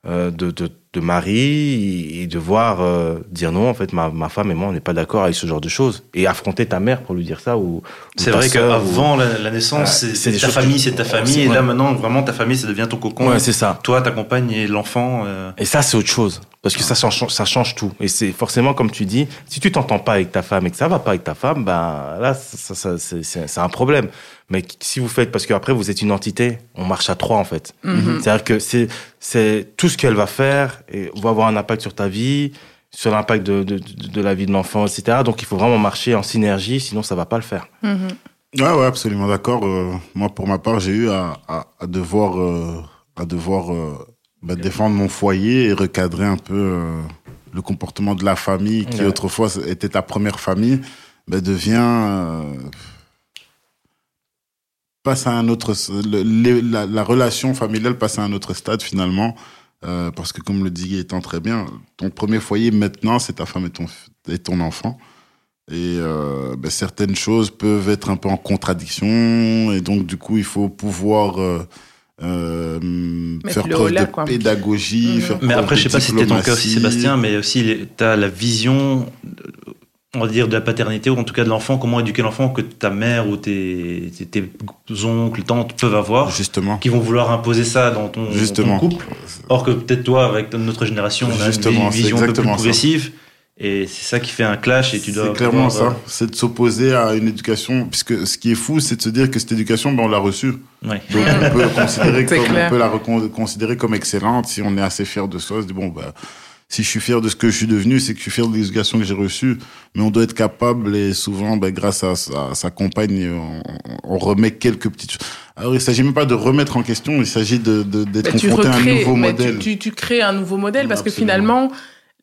euh, de, de de mari et devoir euh, dire non en fait ma, ma femme et moi on n'est pas d'accord avec ce genre de choses. Et affronter ta mère pour lui dire ça ou, c'est vrai qu'avant la, naissance c'est ta famille c'est ta famille et là maintenant vraiment ta famille ça devient ton cocon. Ouais, c'est ça. Toi ta compagne et l'enfant euh. et ça c'est autre chose parce que ça change ça change tout. Et c'est forcément comme tu dis si tu t'entends pas avec ta femme et que ça va pas avec ta femme ben là ça, ça, c'est un problème mais si vous faites, parce qu'après vous êtes une entité, on marche à trois en fait. Mhm. C'est-à-dire que c'est c'est tout ce qu'elle va faire et va avoir un impact sur ta vie, sur l'impact de, de, de, la vie de l'enfant, etc. Donc il faut vraiment marcher en synergie, sinon ça va pas le faire. Mhm. Ouais, ouais, absolument d'accord. Euh, moi, pour ma part, j'ai eu à, à, à devoir, euh, à devoir euh, bah, défendre mon foyer et recadrer un peu le comportement de la famille qui autrefois était ta première famille, bah, devient passe à un autre, la, relation familiale passe à un autre stade finalement, euh, parce que comme le dit étant très bien, ton premier foyer maintenant c'est ta femme et ton et ton enfant, et euh, ben, certaines choses peuvent être un peu en contradiction, et donc du coup il faut pouvoir euh, euh faire preuve de pédagogie. Mmh. mais après, je sais pas si c'était ton cas aussi, Sébastien, mais aussi tu as la vision on va dire, de la paternité, ou en tout cas de l'enfant, comment éduquer l'enfant que ta mère ou tes, tes, oncles, tantes peuvent avoir. Justement. Qui vont vouloir imposer ça dans ton, couple. Or que peut-être toi, avec notre génération, on a une vision un peu plus progressive. Et c'est ça qui fait un clash et tu dois. C'est clairement ça. C'est de s'opposer à une éducation. Puisque ce qui est fou, c'est de se dire que cette éducation, ben, on l'a reçue. Ouais. Donc on peut, considérer comme, on peut la considérer comme excellente si on est assez fier de soi. On se dit, bon, bah, si je suis fier de ce que je suis devenu, c'est que je suis fier de l'éducation que j'ai reçue. Mais on doit être capable, et souvent, ben, grâce à, sa compagne, on, remet quelques petites choses. Alors, il s'agit même pas de remettre en question, il s'agit de, d'être confronté à un nouveau modèle. Tu, tu, crées un nouveau modèle parce que finalement,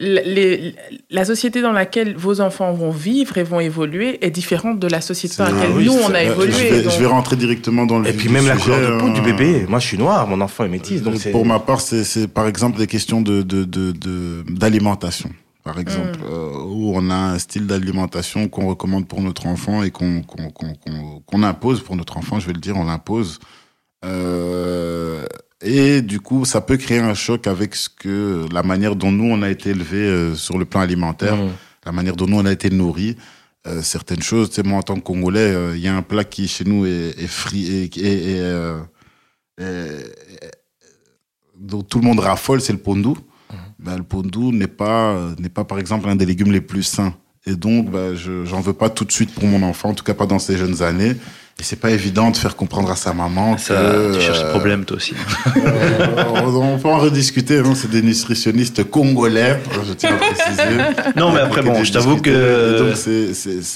les, la société dans laquelle vos enfants vont vivre et vont évoluer est différente de la société dans laquelle nous, on a évolué. Je vais, rentrer directement dans le Et puis même la couleur de peau du hein. bébé. Moi, je suis noir, mon enfant est métis. Donc Pour ma part, c'est par exemple des questions de d'alimentation. De, de, par exemple, mm. euh, où on a un style d'alimentation qu'on recommande pour notre enfant et qu'on qu'on impose pour notre enfant, je vais le dire, on l'impose. Euh, et du coup, ça peut créer un choc avec ce que la manière dont nous on a été élevés euh, sur le plan alimentaire, mmh. la manière dont nous on a été nourris. Euh, certaines choses, tu sais, moi en tant que Congolais, euh, il y a un plat qui chez nous est, est frit et, et, dont tout le monde raffole, c'est le pondou. Mmh. Ben, le pondou n'est pas n'est pas par exemple un des légumes les plus sains. Et donc, ben, je j'en veux pas tout de suite pour mon enfant, en tout cas pas dans ses jeunes années. Et c'est pas évident de faire comprendre à sa maman ça, que... Tu cherches le euh, problème, toi aussi. Euh, on peut en rediscuter, hein, c'est des nutritionnistes congolais, je tiens à préciser. Non, mais après, bon, je t'avoue que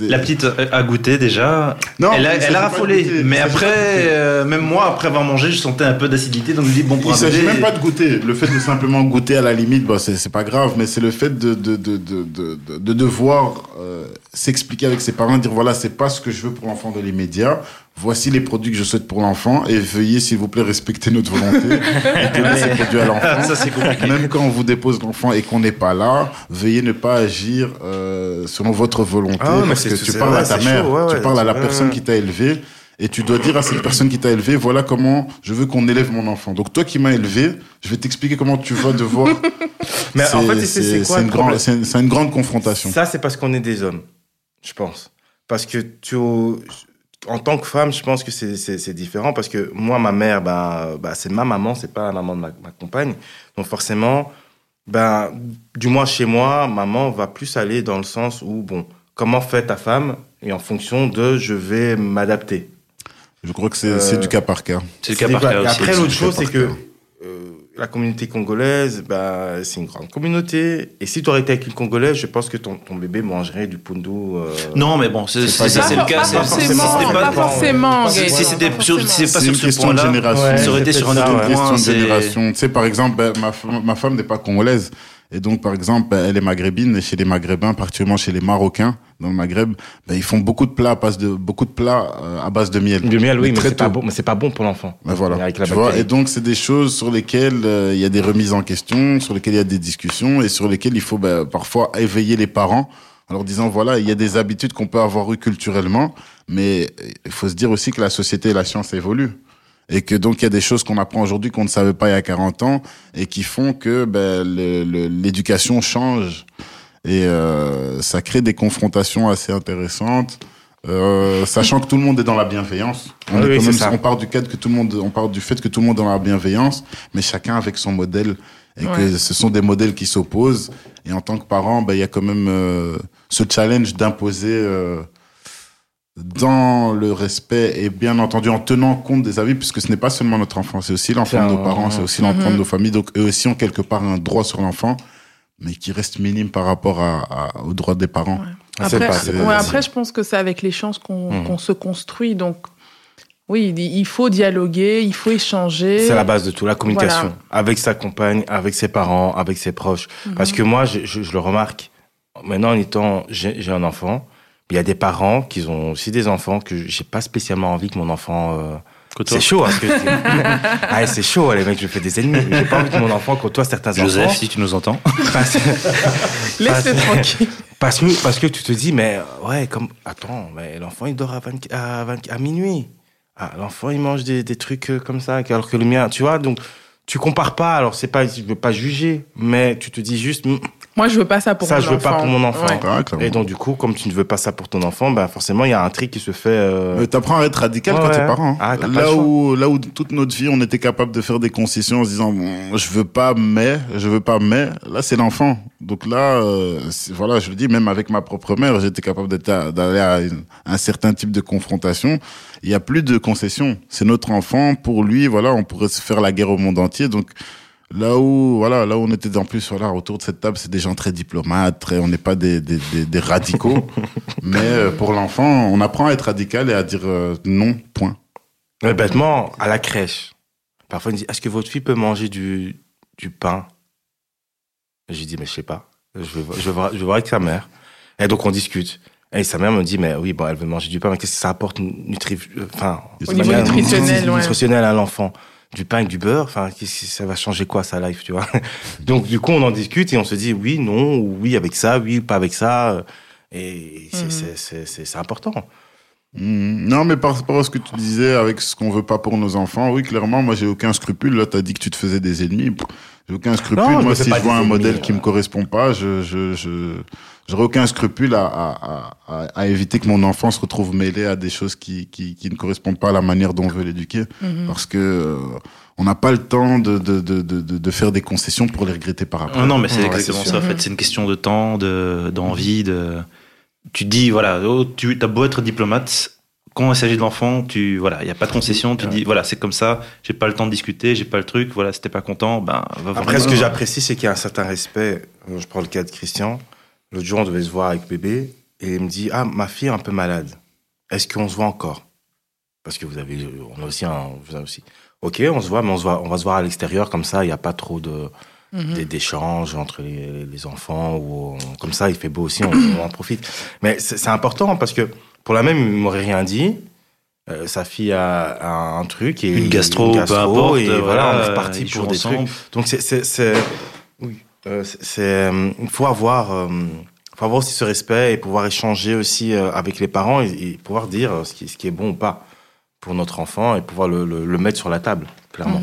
la petite a goûté déjà. Non, elle a, elle a raffolé. Mais après, euh, même moi, après avoir mangé, je sentais un peu d'acidité, donc je dis, bon, pour Il s'agit même pas de goûter. Le fait de simplement goûter à la limite, bah, c'est pas grave, mais c'est le fait de, de, de, de, de, devoir s'expliquer avec ses parents, dire voilà, c'est pas ce que je veux pour l'enfant de l'immédiat. Voici les produits que je souhaite pour l'enfant et veuillez, s'il vous plaît, respecter notre volonté et donner ces produits à l'enfant. C'est compliqué. Même quand on vous dépose l'enfant et qu'on n'est pas là, veuillez ne pas agir euh, selon votre volonté Ah parce que tu parles à ta mère, chaud, ouais, tu ouais. parles à la Ouais, personne qui t'a élevé et tu dois dire à cette personne qui t'a élevé, voilà comment je veux qu'on élève mon enfant. Donc toi qui m'as élevé, je vais t'expliquer comment tu vas devoir. Mais en fait, une, c'est une grande confrontation. Ça, c'est parce qu'on est des hommes, je pense. Parce que tu, en tant que femme, je pense que c'est- différent. Parce que moi, ma mère, ben, ben, c'est ma maman, c'est pas la maman de ma, ma compagne. Donc forcément, ben, du moins chez moi, maman va plus aller dans le sens où, bon, comment fait ta femme Et en fonction de, je vais m'adapter. Je crois que c'est Euh, c'est du cas par cas. C'est le cas par cas et aussi. Après, l'autre du chose, c'est que euh, la communauté congolaise, bah, c'est une grande communauté. Et si tu aurais été avec une Congolaise, je pense que ton, ton bébé mangerait du pundu. euh, Non, mais bon, c'est C'est pas c'est- ça, c'est le Pas cas. c'est- forcément, pas forcément, Si c'était Pas sur- pas une ce question de point-là, génération. Ouais, ça aurait été c'est sur un autre une ouais. point. question de c'est- génération. Tu sais, par exemple, ben, ma, ma femme n'est pas congolaise. Et donc, par exemple, ben, elle est maghrébine. Et chez les maghrébins, particulièrement chez les marocains, dans le Maghreb, ben, ils font beaucoup de plats à base de, beaucoup de plats euh, à base de miel. Du miel, oui, mais c'est pas bon, mais c'est pas bon pour l'enfant. Ben voilà. Avec la Tu vois, et donc, c'est des choses sur lesquelles euh, il y a des remises en question, sur lesquelles il y a des discussions et sur lesquelles il faut ben, parfois éveiller les parents en leur disant voilà, il y a des habitudes qu'on peut avoir eues culturellement, mais il faut se dire aussi que la société et la science évoluent. Et que donc il y a des choses qu'on apprend aujourd'hui qu'on ne savait pas il y a 40 ans et qui font que ben, l'éducation change. Et euh, ça crée des confrontations assez intéressantes. Euh, sachant que tout le monde est dans la bienveillance. On, Oui, est oui, quand c'est même- ça. on part du cadre que tout le monde, on part du fait que tout le monde est dans la bienveillance, mais chacun avec son modèle et Ouais. que ce sont des modèles qui s'opposent. Et en tant que parent, ben il y a quand même euh, ce challenge d'imposer euh, dans le respect et bien entendu en tenant compte des avis, puisque ce n'est pas seulement notre enfant, c'est aussi l'enfant de nos parents, c'est aussi l'enfant de nos familles. Donc eux aussi ont quelque part un droit sur l'enfant, mais qui reste minime par rapport à, à- aux droits des parents. Ouais. Ah, Après, pas- ouais, après, je pense que c'est avec l'échange qu'on qu'on se construit. Donc, oui, il- faut dialoguer, il faut échanger. C'est la base de tout, la communication. Voilà. Avec sa compagne, avec ses parents, avec ses proches. Parce que moi, je, je- je le remarque, maintenant, en étant, j'ai un enfant, il y a des parents qui ont aussi des enfants que j'ai pas spécialement envie que mon enfant. euh. C'est chaud, hein, ce que je dis. ah, c'est chaud, les mecs, je fais des ennemis. J'ai pas envie que mon enfant côtoie certains Joseph, enfants. si tu nous entends. Parce, Laisse-le tranquille. parce que, parce que tu te dis, mais ouais, comme. Attends, mais l'enfant, il dort à, 20 à, 20 à minuit. Ah, l'enfant, il mange des, des trucs euh, comme ça, alors que le mien, tu vois, donc tu compares pas. Alors, c'est pas, je veux pas juger, mais tu te dis juste, Hum, Moi, je veux pas ça pour ça, mon je veux enfant. pas pour mon enfant. Ouais. Ah. Et donc, du coup, comme tu ne veux pas ça pour ton enfant, ben, forcément, il y a un tri qui se fait. euh, Mais t'apprends à être radical Ouais, quand t'es parent. Ah, t'as pas là où, là où toute notre vie, on était capable de faire des concessions en se disant, je veux pas, mais, je veux pas, mais, là, c'est l'enfant. Donc là, euh, voilà, je le dis, même avec ma propre mère, j'étais capable à- d'aller à une- un certain type de confrontation. Il y a plus de concessions. C'est notre enfant. Pour lui, voilà, on pourrait se faire la guerre au monde entier. Donc, Là où, voilà, là où on était en plus, voilà, autour de cette table, c'est des gens très diplomates, très, on n'est pas des, des, des, des radicaux. mais euh, pour l'enfant, on apprend à être radical et à dire euh, non, point. Mais bêtement, à la crèche, parfois, il me dit Est-ce que votre fille peut manger du, du pain? J'ai dit Mais je sais pas. Je vais, voir- je, vais voir, je vais voir avec sa mère. Et donc, on discute. Et sa mère me dit Mais oui, bon, elle veut manger du pain, mais qu'est-ce que ça apporte nutri... enfin, Au niveau manière- nutritionnel, ouais. nutritionnel à l'enfant Du pain avec du beurre, enfin, ça va changer quoi sa life, tu vois Donc, du coup, on en discute et on se dit Oui, non, ou oui avec ça, oui, pas avec ça. Et c'est Mhm. important. Hmm, Non, mais par rapport à ce que tu disais avec ce qu'on veut pas pour nos enfants, oui, clairement, moi, j'ai aucun scrupule. Là, t'as dit que tu te faisais des ennemis. J'ai aucun scrupule. Non, moi, si je vois un ennemis, modèle qui euh. me correspond pas, je, je, je, j'aurais aucun scrupule à, à, à, à- éviter que mon enfant se retrouve mêlé à des choses qui, qui, qui ne correspondent pas à la manière dont on veut l'éduquer. Mhm. Parce que, euh, on n'a pas le temps de, de, de, de, faire des concessions pour les regretter par après. Ah non, mais c'est Ouais, exactement ça. En fait, c'est une question de temps, de d'envie, de. Tu dis voilà, oh, tu as beau être diplomate, quand il s'agit de l'enfant, tu voilà, il y a pas de concession. Tu Ouais. dis voilà, c'est comme ça. J'ai pas le temps de discuter, j'ai pas le truc. Voilà, si t'es pas content, ben va. Après, ce que j'apprécie, c'est qu'il y a un certain respect. Je prends le cas de Christian. L'autre jour, on devait se voir avec bébé et il me dit Ah, ma fille est un peu malade. Est-ce qu'on se voit encore? Parce que vous avez, on a aussi un, vous avez aussi. Ok, on se voit, mais on, se voit, on va se voir à l'extérieur, comme ça, il n'y a pas trop de. mhm. d'échanges entre les, enfants ou comme ça, il fait beau aussi, on, en profite. Mais c'est important parce que pour la même, il m'aurait rien dit. Euh, sa fille a, un truc et une gastro, une gastro et voilà, on est parti pour des trucs. Donc c'est c'est oui, c'est il faut avoir faut avoir aussi ce respect et pouvoir échanger aussi avec les parents et, pouvoir dire ce qui, ce qui est bon ou pas pour notre enfant et pouvoir le, le, mettre sur la table, clairement.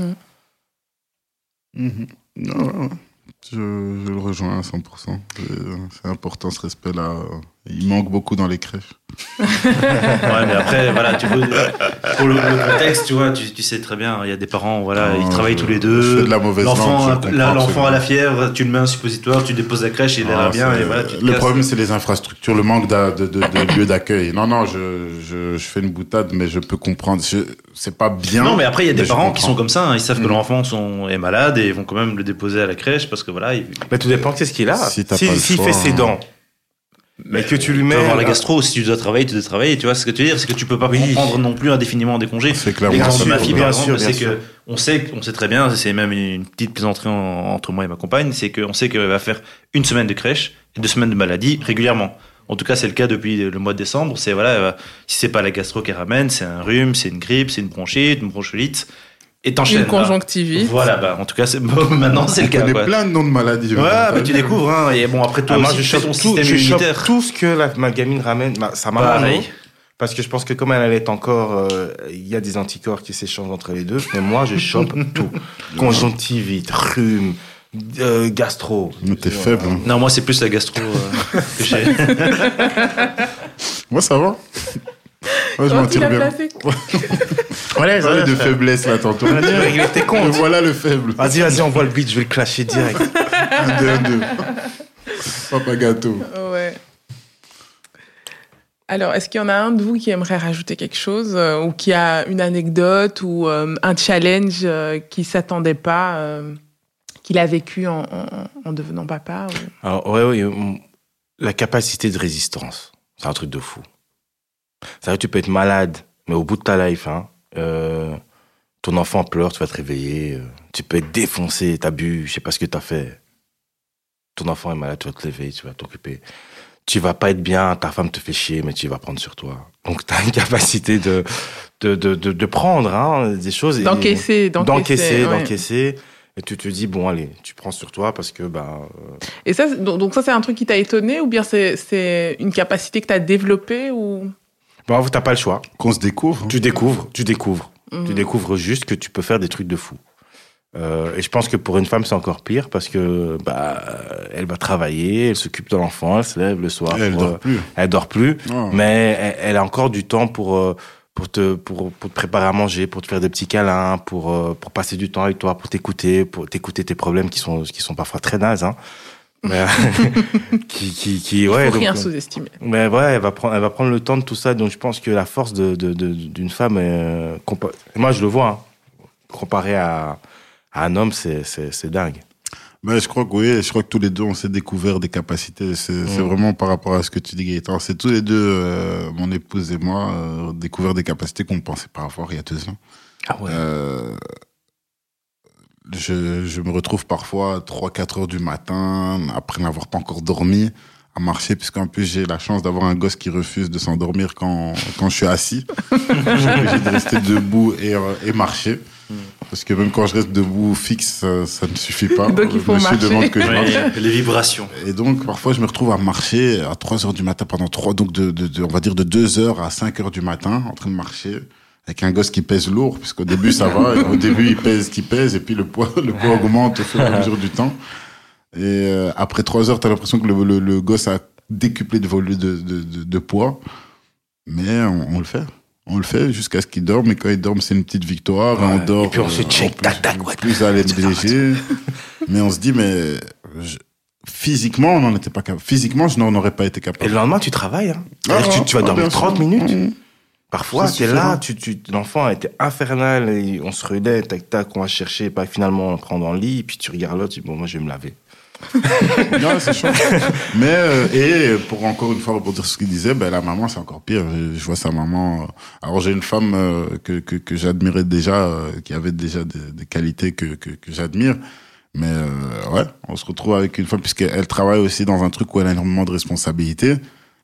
Mhm. Mhm. je, je, le rejoins à 100%. C'est important ce respect-là. Il manque beaucoup dans les crèches. ouais, mais après, voilà, tu veux, pour le, contexte, tu vois, tu, sais très bien, il y a des parents, voilà, ils travaillent tous les deux. de la mauvaise L'enfant, l'enfant a la fièvre, tu le mets un suppositoire, tu déposes la crèche, il ah, bien, et voilà. le problème, c'est les infrastructures, le manque de, de, de, lieux d'accueil. Non, non, je, je, je, fais une boutade, mais je peux comprendre. C'est pas bien. Non, mais après, il y a des parents qui sont comme ça, hein. ils savent que mm. l'enfant sont, est malade et ils vont quand même le déposer à la crèche parce que voilà. Il... Mais tout dépend de ce qu'il a. S'il si, fait ses dents mais que tu lui mets. avoir la gastro, si tu dois travailler, tu dois travailler. Tu vois ce que tu veux dire C'est que tu peux pas prendre non plus indéfiniment des congés. C'est clairement de ma fille, bien sûr, c'est que on sait, on sait très bien, c'est même une petite plaisanterie entre moi et ma compagne, c'est qu'on sait qu'elle va faire une semaine de crèche et deux semaines de maladie régulièrement. En tout cas, c'est le cas depuis le mois de décembre. C'est voilà, si c'est pas la gastro qui ramène, c'est un rhume, c'est une grippe, c'est une bronchite, une bronchiolite et t'enchaînes. Une conjonctivite. Voilà, bah, en tout cas, c'est maintenant c'est le cas. On plein de noms de maladies. Ouais, mais tu découvres, hein. Et bon, après toi, ah, moi, je chope ton système je immunitaire. tout ce que la, ma gamine ramène, bah, ça m'a Parce que je pense que comme elle allait encore, euh, il y a des anticorps qui s'échangent entre les deux. Mais moi, je chope tout. Conjonctivite, rhume, euh, gastro. Mais t'es faible. Hein. Non, moi, c'est plus la gastro euh, que j'ai. moi, ça va. Moi, je m'en tire bien. Voilà, ça de faiblesse là tantôt. Il était con. Voilà le faible. Vas-y, vas-y, on voit le beat, je vais le clasher direct. un, deux, un, deux. Papa gâteau. Ouais. Alors, est-ce qu'il y en a un de vous qui aimerait rajouter quelque chose euh, ou qui a une anecdote ou euh, un challenge euh, qui s'attendait pas, qu'il a vécu en, en, devenant papa ou... Alors, ouais, ouais, la capacité de résistance, c'est un truc de fou. Ça veut dire tu peux être malade, mais au bout de ta life, hein, euh, ton enfant pleure, tu vas te réveiller. Euh, tu peux être défoncé, t'as bu, je sais pas ce que t'as fait. Ton enfant est malade, tu vas te lever, tu vas t'occuper. Tu vas pas être bien, ta femme te fait chier, mais tu vas prendre sur toi. Donc tu as une capacité de de, de, de, prendre hein, des choses. D'encaisser, d'encaisser. D'encaisser, Et tu te dis, bon, allez, tu prends sur toi parce que. Bah, euh, Et ça, donc, ça, c'est un truc qui t'a étonné ou bien c'est une capacité que tu as développée ou... Bon, t'as pas le choix. Qu'on se découvre. Tu découvres, tu découvres. Tu mhm. découvres juste que tu peux faire des trucs de fou. Euh, et je pense que pour une femme, c'est encore pire parce que bah elle va travailler, elle s'occupe de l'enfant, elle se lève le soir. elle dort euh, plus. Elle dort plus, mais elle, a encore du temps pour euh, pour te pour, pour te préparer à manger, pour te faire des petits câlins, pour pour passer du temps avec toi, pour t'écouter, pour t'écouter tes problèmes qui sont qui sont parfois très nazes. Hein. Mais, qui, qui, qui, ouais. Faut rien sous-estimer. Mais ouais, elle va prendre, elle va prendre le temps de tout ça. Donc je pense que la force de, de, d'une femme, euh, moi je le vois, hein, comparé à, à un homme, c'est, c'est, c'est dingue. Mais je crois que oui, je crois que tous les deux on s'est découvert des capacités. C'est, c'est mm. vraiment par rapport à ce que tu dis, Gaëtan. C'est tous les deux, euh, mon épouse et moi, euh, découvert des capacités qu'on ne pensait pas avoir il y a deux ans. Ah ouais. Je, je, me retrouve parfois 3-4 heures du matin, après n'avoir pas encore dormi, à marcher, puisqu'en plus j'ai la chance d'avoir un gosse qui refuse de s'endormir quand, quand je suis assis. j'ai de rester debout et, euh, et marcher. Parce que même quand je reste debout fixe, ça, ne suffit pas. donc il faut marcher. demande que je marche. les vibrations. Et donc parfois je me retrouve à marcher à 3 heures du matin pendant 3, donc de, de, de, on va dire de 2 heures à 5 heures du matin en train de marcher avec un gosse qui pèse lourd, puisqu'au début ça va, au début il pèse, qui pèse, et puis le poids, le poids augmente au fur et à mesure du temps. Et euh, après trois heures, t'as l'impression que le, le, gosse a décuplé de volume de, de, de, poids, mais on, le fait. On le fait jusqu'à ce qu'il dorme, et quand il dorme, c'est une petite victoire. on dort. Et puis on se euh, check, tac, tac, Plus à l'aide léger. mais on se dit, mais physiquement, on n'en était pas capable. Physiquement, je n'en aurais pas été capable. Et le lendemain, tu travailles. Hein. Ah, tu, tu, vas ah, dormir 30 minutes. Parfois, es là, tu, tu, l'enfant était infernal, et on se ruinait, tac, tac, on va chercher, pas finalement on prend dans le lit, puis tu regardes l'autre, tu dis, bon, moi je vais me laver. non, c'est chaud. Mais, euh, et pour encore une fois, pour dire ce qu'il disait, ben, la maman, c'est encore pire. Je, vois sa maman. Euh, alors, j'ai une femme euh, que, que, que j'admirais déjà, qui avait déjà des, des, qualités que, que, que j'admire. Mais euh, ouais, on se retrouve avec une femme puisqu'elle travaille aussi dans un truc où elle a énormément de responsabilités.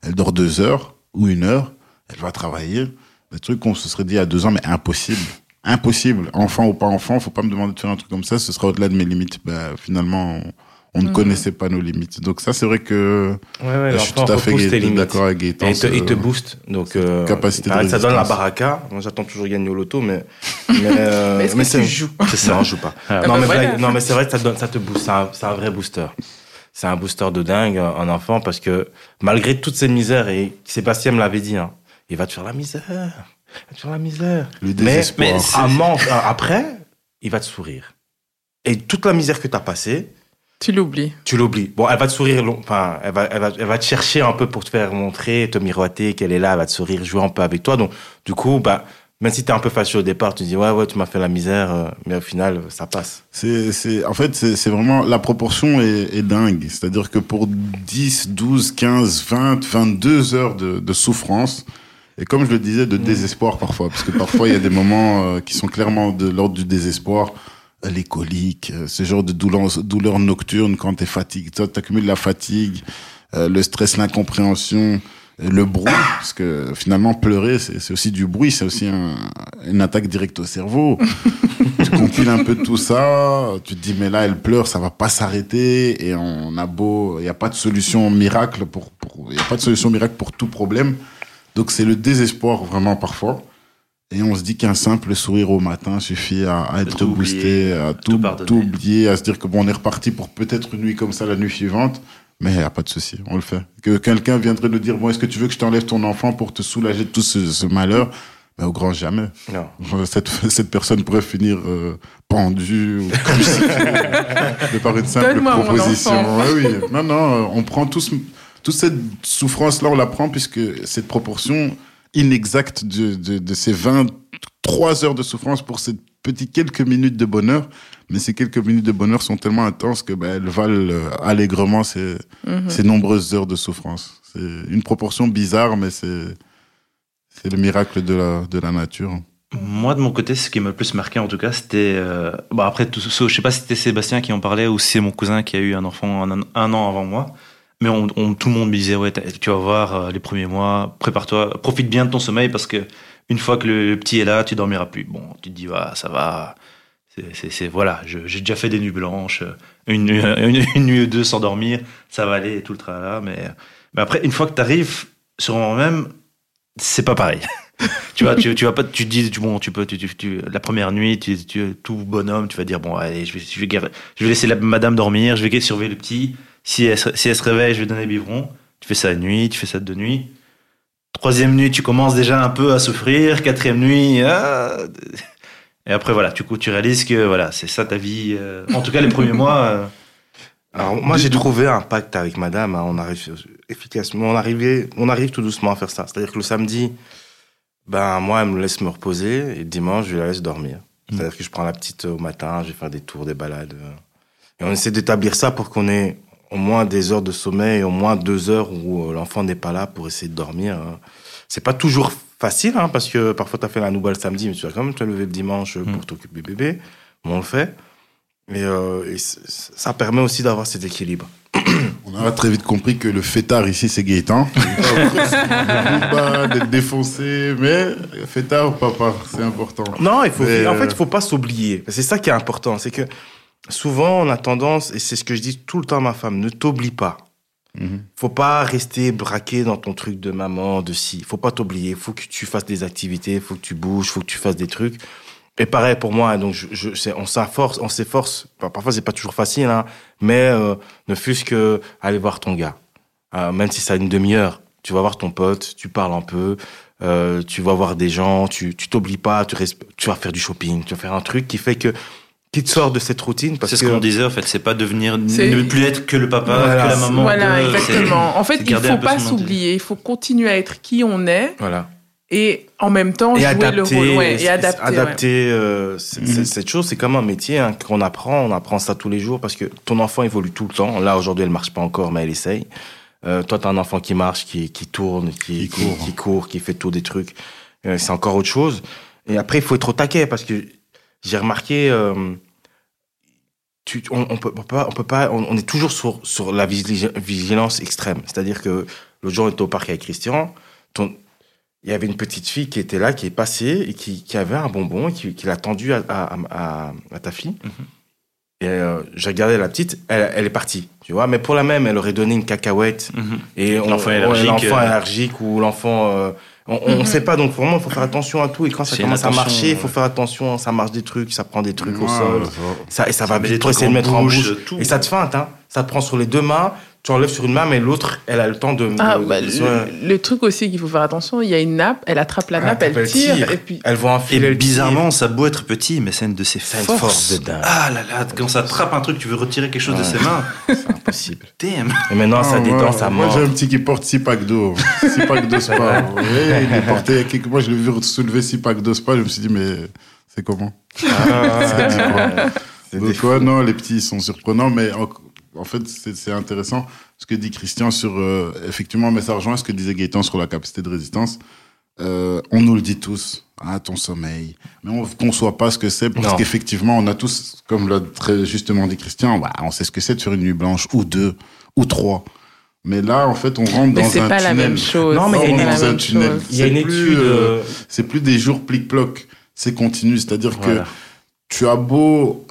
Elle dort deux heures ou une heure, elle va travailler. Des trucs qu'on se serait dit à deux ans, mais impossible. Impossible. Enfant ou pas enfant, faut pas me demander de faire un truc comme ça, ce sera au-delà de mes limites. Ben, finalement, on ne mhm. connaissait pas nos limites. Donc ça, c'est vrai que ouais, ouais, je suis tout à fait d'accord avec Gaëtan. Et il te, booste. Donc, euh, capacité de ça donne la baraka. Moi, j'attends toujours gagner au loto, mais mais, euh, mais, est-ce que tu joues C'est ça, non, je joue pas. Ah, non, bah mais non, mais c'est vrai que ça donne, ça te booste. C'est un, un, vrai booster. C'est un booster de dingue en enfant parce que malgré toute cette misère et Sébastien me l'avait dit, hein, il va te faire la misère, il va te faire la misère. Le désespoir. Mais, mais après, il va te sourire. Et toute la misère que tu as passée, tu l'oublies. Tu l'oublies. Bon, elle va te sourire, enfin, elle va, elle va, elle va te chercher un peu pour te faire montrer, te miroiter qu'elle est là, elle va te sourire, jouer un peu avec toi. Donc, du coup, bah, même si t'es un peu fâché au départ, tu dis ouais ouais tu m'as fait la misère, euh, mais au final ça passe. C'est c'est en fait c'est vraiment la proportion est, est dingue. C'est-à-dire que pour 10, 12, 15, 20, 22 heures de, de souffrance et comme je le disais de désespoir parfois parce que parfois il y a des moments euh, qui sont clairement de l'ordre du désespoir les coliques, euh, ce genre de douleurs, douleurs nocturnes quand t'es fatigué. Toi, t'accumules la fatigue, euh, le stress, l'incompréhension, le bruit, parce que finalement pleurer, c'est aussi du bruit, c'est aussi un, une attaque directe au cerveau. tu compiles un peu tout ça, tu te dis mais là elle pleure, ça va pas s'arrêter et on a beau, il y a pas de solution miracle pour, il y a pas de solution miracle pour tout problème. Donc c'est le désespoir vraiment parfois. Et on se dit qu'un simple sourire au matin suffit à, être boosté, à tout, tout, oublier, à se dire que bon, on est reparti pour peut-être une nuit comme ça la nuit suivante. Mais il n'y a pas de souci, on le fait. Que quelqu'un viendrait nous dire, bon, est-ce que tu veux que je t'enlève ton enfant pour te soulager de tout ce, malheur? Mais au grand jamais. Non. Cette, cette personne pourrait finir euh, pendue ou de par une simple proposition. oui. Non, non, on prend tous, toute cette souffrance-là, on la prend puisque cette proportion, inexacte de, de, de, ces 23 heures de souffrance pour ces petites quelques minutes de bonheur. Mais ces quelques minutes de bonheur sont tellement intenses que ben, elles valent euh, allègrement ces, mhm. ces nombreuses heures de souffrance. C'est une proportion bizarre, mais c'est c'est le miracle de la, de la nature. Moi, de mon côté, ce qui m'a le plus marqué, en tout cas, c'était. Euh, bon, après, tout, je sais pas si c'était Sébastien qui en parlait ou si c'est mon cousin qui a eu un enfant un, un an avant moi. Mais on, tout le monde me disait, ouais, tu vas voir euh, les premiers mois, prépare-toi, profite bien de ton sommeil parce que une fois que le, petit est là, tu dormiras plus. Bon, tu te dis, ça va. C'est voilà, j'ai déjà fait des nuits blanches, une, une, nuit ou deux sans dormir, ça va aller tout le travail Mais, mais après, une fois que tu arrives sur moi-même, c'est pas pareil. tu vois, tu, tu vas pas, tu te dis, tu, bon, tu peux, tu, tu, la première nuit, tu, tu, tout bonhomme, tu vas dire, bon, allez, je vais, je vais, je vais laisser la madame dormir, je vais surveiller le petit. Si elle, si elle se réveille, je vais donner le biberon. Tu fais ça la nuit, tu fais ça de nuit. Troisième nuit, tu commences déjà un peu à souffrir. Quatrième nuit, ah, et après voilà, coup, tu réalises que voilà, c'est ça ta vie. Euh, en tout cas, les premiers mois. Euh, Alors moi, j'ai trouvé un pacte avec Madame. Hein. on arrive efficacement, on arrive, on arrive tout doucement à faire ça. C'est-à-dire que le samedi, ben moi, elle me laisse me reposer et dimanche, je la laisse dormir. Mm. C'est-à-dire que je prends la petite au matin, je vais faire des tours, des balades. Et on essaie d'établir ça pour qu'on ait au moins des heures de sommeil, au moins deux heures où euh, l'enfant n'est pas là pour essayer de dormir. Hein. C'est pas toujours facile, hein, parce que parfois tu as fait la nouvelle samedi, mais tu vas quand même te lever le dimanche pour mm. t'occuper du bébé. on le fait. Et, euh, ça permet aussi d'avoir cet équilibre. On a très vite compris que le fêtard ici, c'est Gaëtan. d'être défoncé, mais fêtard ou papa, c'est important. Non, il faut, en fait, il euh, faut pas s'oublier. C'est ça qui est important. C'est que souvent, on a tendance, et c'est ce que je dis tout le temps à ma femme, ne t'oublie pas. Mhm. Faut pas rester braqué dans ton truc de maman, de si. Faut pas t'oublier. Faut que tu fasses des activités, faut que tu bouges, faut que tu fasses des trucs. Et pareil pour moi, donc je, je on s'efforce, on s'efforce. Parfois c'est pas toujours facile, hein, mais euh, ne fût-ce que aller voir ton gars, euh, même si ça a une demi-heure. Tu vas voir ton pote, tu parles un peu, euh, tu vas voir des gens, tu tu t'oublies pas, tu, tu vas faire du shopping, tu vas faire un truc qui fait que qui te sort de cette routine parce c'est ce qu'on disait en fait c'est pas devenir ne plus être que le papa que la maman voilà exactement. En fait il faut pas s'oublier il faut continuer à être qui on est voilà. et en même temps jouer le rôle ouais, et adapter adapter euh, mhm. cette chose c'est comme un métier hein, qu'on apprend on apprend ça tous les jours parce que ton enfant évolue tout le temps. Là aujourd'hui elle marche pas encore mais elle essaye. Euh, toi t'as un enfant qui marche qui qui tourne qui, qui, court. qui, court qui fait tout des trucs. Euh, c'est encore autre chose. Et après il faut être au taquet parce que j'ai remarqué, euh, tu, on, on, peut, pas, on peut pas, on, est toujours sur, sur la vigilance extrême. C'est-à-dire que l'autre jour, on était au parc avec Christian. Ton, il y avait une petite fille qui était là, qui est passée et qui, qui avait un bonbon et qui, qui l'a tendu à, à, à, à, ta fille. Mhm. Et euh, j'ai regardé la petite, elle, elle, est partie, tu vois. Mais pour la même, elle aurait donné une cacahuète. Mhm. Et l'enfant allergique, euh, allergique, ou l'enfant. Euh, on ne mhm. sait pas, donc vraiment, il faut faire attention à tout. Et quand ça commence à marcher, il faut faire attention. Ça marche des trucs, ça prend des trucs au sol. Ça, et ça, va vite essayer de mettre en bouche. Et ça te feinte, hein. Ça te prend sur les deux mains tu enlèves sur une main, mais l'autre, elle a le temps de. Ah, bah, le, truc aussi qu'il faut faire attention, il y a une nappe, elle attrape la nappe, elle, tire, et puis. Elle voit un filet. Et bizarrement, ça a beau être petit, mais c'est une de ses forces. force de dingue. Ah là là, quand ça attrape un truc, tu veux retirer quelque chose de ses mains. C'est impossible. Damn. Et maintenant, ça détend, ça Moi, j'ai un petit qui porte 6 packs d'eau. 6 packs d'eau spa. oui, il est porté il y a quelques mois, je l'ai vu soulever 6 packs d'eau spa, je me suis dit, mais c'est comment ah, Donc, non, les petits sont surprenants, mais en fait, c'est intéressant ce que dit Christian sur, euh, effectivement, mais ça rejoint ce que disait Gaëtan sur la capacité de résistance. Euh, on nous le dit tous, hein, ton sommeil. Mais on ne conçoit pas ce que c'est parce qu'effectivement, on a tous, comme l'a très justement dit Christian, bah, on sait ce que c'est de faire une nuit blanche ou deux ou trois. Mais là, en fait, on rentre dans un tunnel. c'est pas la même chose. Non, mais il y a une, tunnel. Il y a une étude. Euh, c'est plus des jours plic-ploc. C'est continu. C'est-à-dire que tu as beau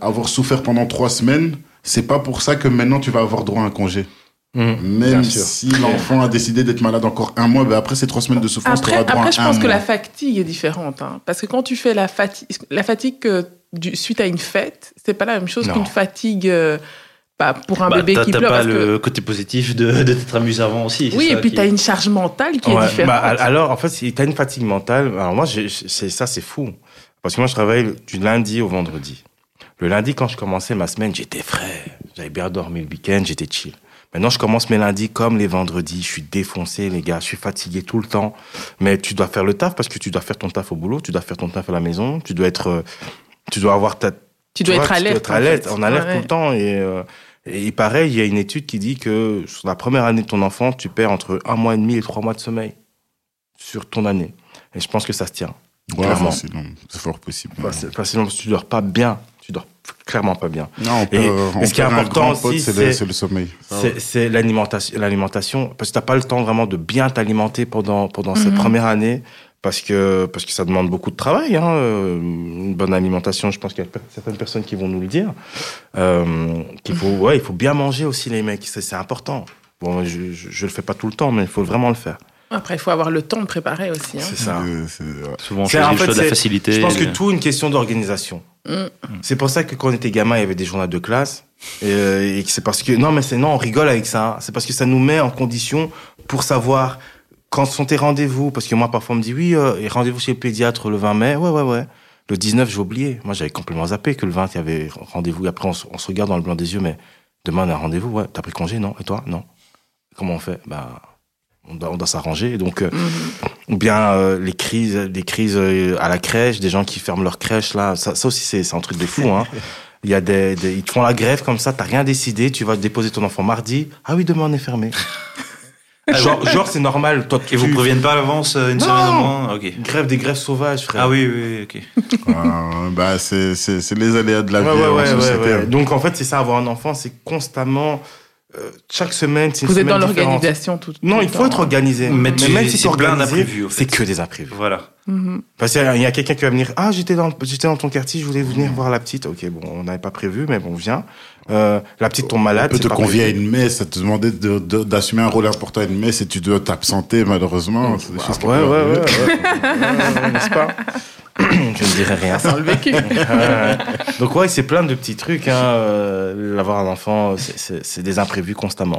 avoir souffert pendant trois semaines, c'est pas pour ça que maintenant tu vas avoir droit à un congé. Mmh, Même si l'enfant a décidé d'être malade encore un mois, ben après ces trois semaines de souffrance, tu auras droit après, je pense que la fatigue est différente. Hein. parce que quand tu fais la fatigue, la fatigue du, suite à une fête, c'est pas la même chose qu'une fatigue. Euh, bah, pour un bah, bébé qui pleure. pas le côté positif de, de t'être amusé avant aussi. Oui, et puis tu as une charge mentale qui est différente. Bah, alors, en fait, si tu as une fatigue mentale, alors moi, c'est ça, c'est fou. Parce que moi, je travaille du lundi au vendredi. Le lundi, quand je commençais ma semaine, j'étais frais. J'avais bien dormi le week-end, j'étais chill. Maintenant, je commence mes lundis comme les vendredis. Je suis défoncé, les gars. Je suis fatigué tout le temps. Mais tu dois faire le taf parce que tu dois faire ton taf au boulot, tu dois faire ton taf à la maison, tu dois être, euh, tu dois avoir ta, tu, dois être alerte. Tu dois être alerte, en, alerte tout le temps. Et, euh, et pareil, il y a une étude qui dit que sur la première année de ton enfant, tu perds entre un mois et demi et trois mois de sommeil sur ton année. Et je pense que ça se tient. Ouais, c'est fort possible. Parce, parce que tu dors pas bien tu dors clairement pas bien. Non, et, ce qui est important aussi, c'est le, sommeil. C'est l'alimentation, l'alimentation, parce que t'as pas le temps vraiment de bien t'alimenter pendant pendant cette mhm. première année, parce que parce que ça demande beaucoup de travail. Hein, euh, une bonne alimentation, je pense qu'il y a certaines personnes qui vont nous le dire. Euh, qu'il faut, ouais, il faut bien manger aussi les mecs, c'est important. Bon, je, je, je le fais pas tout le temps, mais il faut vraiment le faire. Après, il faut avoir le temps de préparer aussi. Hein. C'est ça. Souvent, on choisit de la facilité. Je pense que tout est une question d'organisation. Mm. C'est pour ça que quand on était gamin, il y avait des journaux de classe. Et, euh, c'est parce que non, mais c'est non, on rigole avec ça. Hein. C'est parce que ça nous met en condition pour savoir quand sont tes rendez-vous? Parce que moi, parfois, on me dit oui, euh, rendez-vous chez le pédiatre le 20 mai. Ouais, ouais, ouais. Le 19, j'ai oublié. Moi, j'avais complètement zappé que le 20, il y avait rendez-vous. Après, on, on, se regarde dans le blanc des yeux, mais demain, on a rendez-vous. Ouais, t'as pris congé, non? Et toi, non. Comment on fait? Bah on doit, on doit s'arranger. Donc, euh, ou bien euh, les crises, des crises euh, à la crèche, des gens qui ferment leur crèche là, ça, ça aussi c'est un truc de fou. Hein. Il y a des, ils te font la grève comme ça, t'as rien décidé, tu vas déposer ton enfant mardi. Ah oui, demain on est fermé. Ah genre, genre c'est normal. Toi, Et vous préviennent pas à l'avance une semaine au moins Ok. Grève des grèves sauvages, frère. Ah oui, oui, ok. bah, c'est les aléas de la vie. Ouais, ouais, Donc en fait, c'est ça, avoir un enfant, c'est constamment euh, chaque semaine, c'est Vous êtes dans l'organisation tout. Non, il faut être organisé. Mais, même si c'est plein d'imprévus, c'est que des imprévus. Voilà. Mm-hmm. Parce qu'il y a quelqu'un qui va venir. Ah, j'étais dans, j'étais dans ton quartier, je voulais venir voir la petite. Ok, bon, on n'avait pas prévu, mais bon, viens. Euh, la petite tombe malade. On peut te convier à une messe, ça te demandait d'assumer un rôle important à une messe et tu dois t'absenter malheureusement. ouais, ouais, ouais, ouais, N'est-ce pas je ne dirais rien. Sans le vécu. Donc ouais, c'est plein de petits trucs. Hein. Euh, avoir un enfant, c'est des imprévus constamment.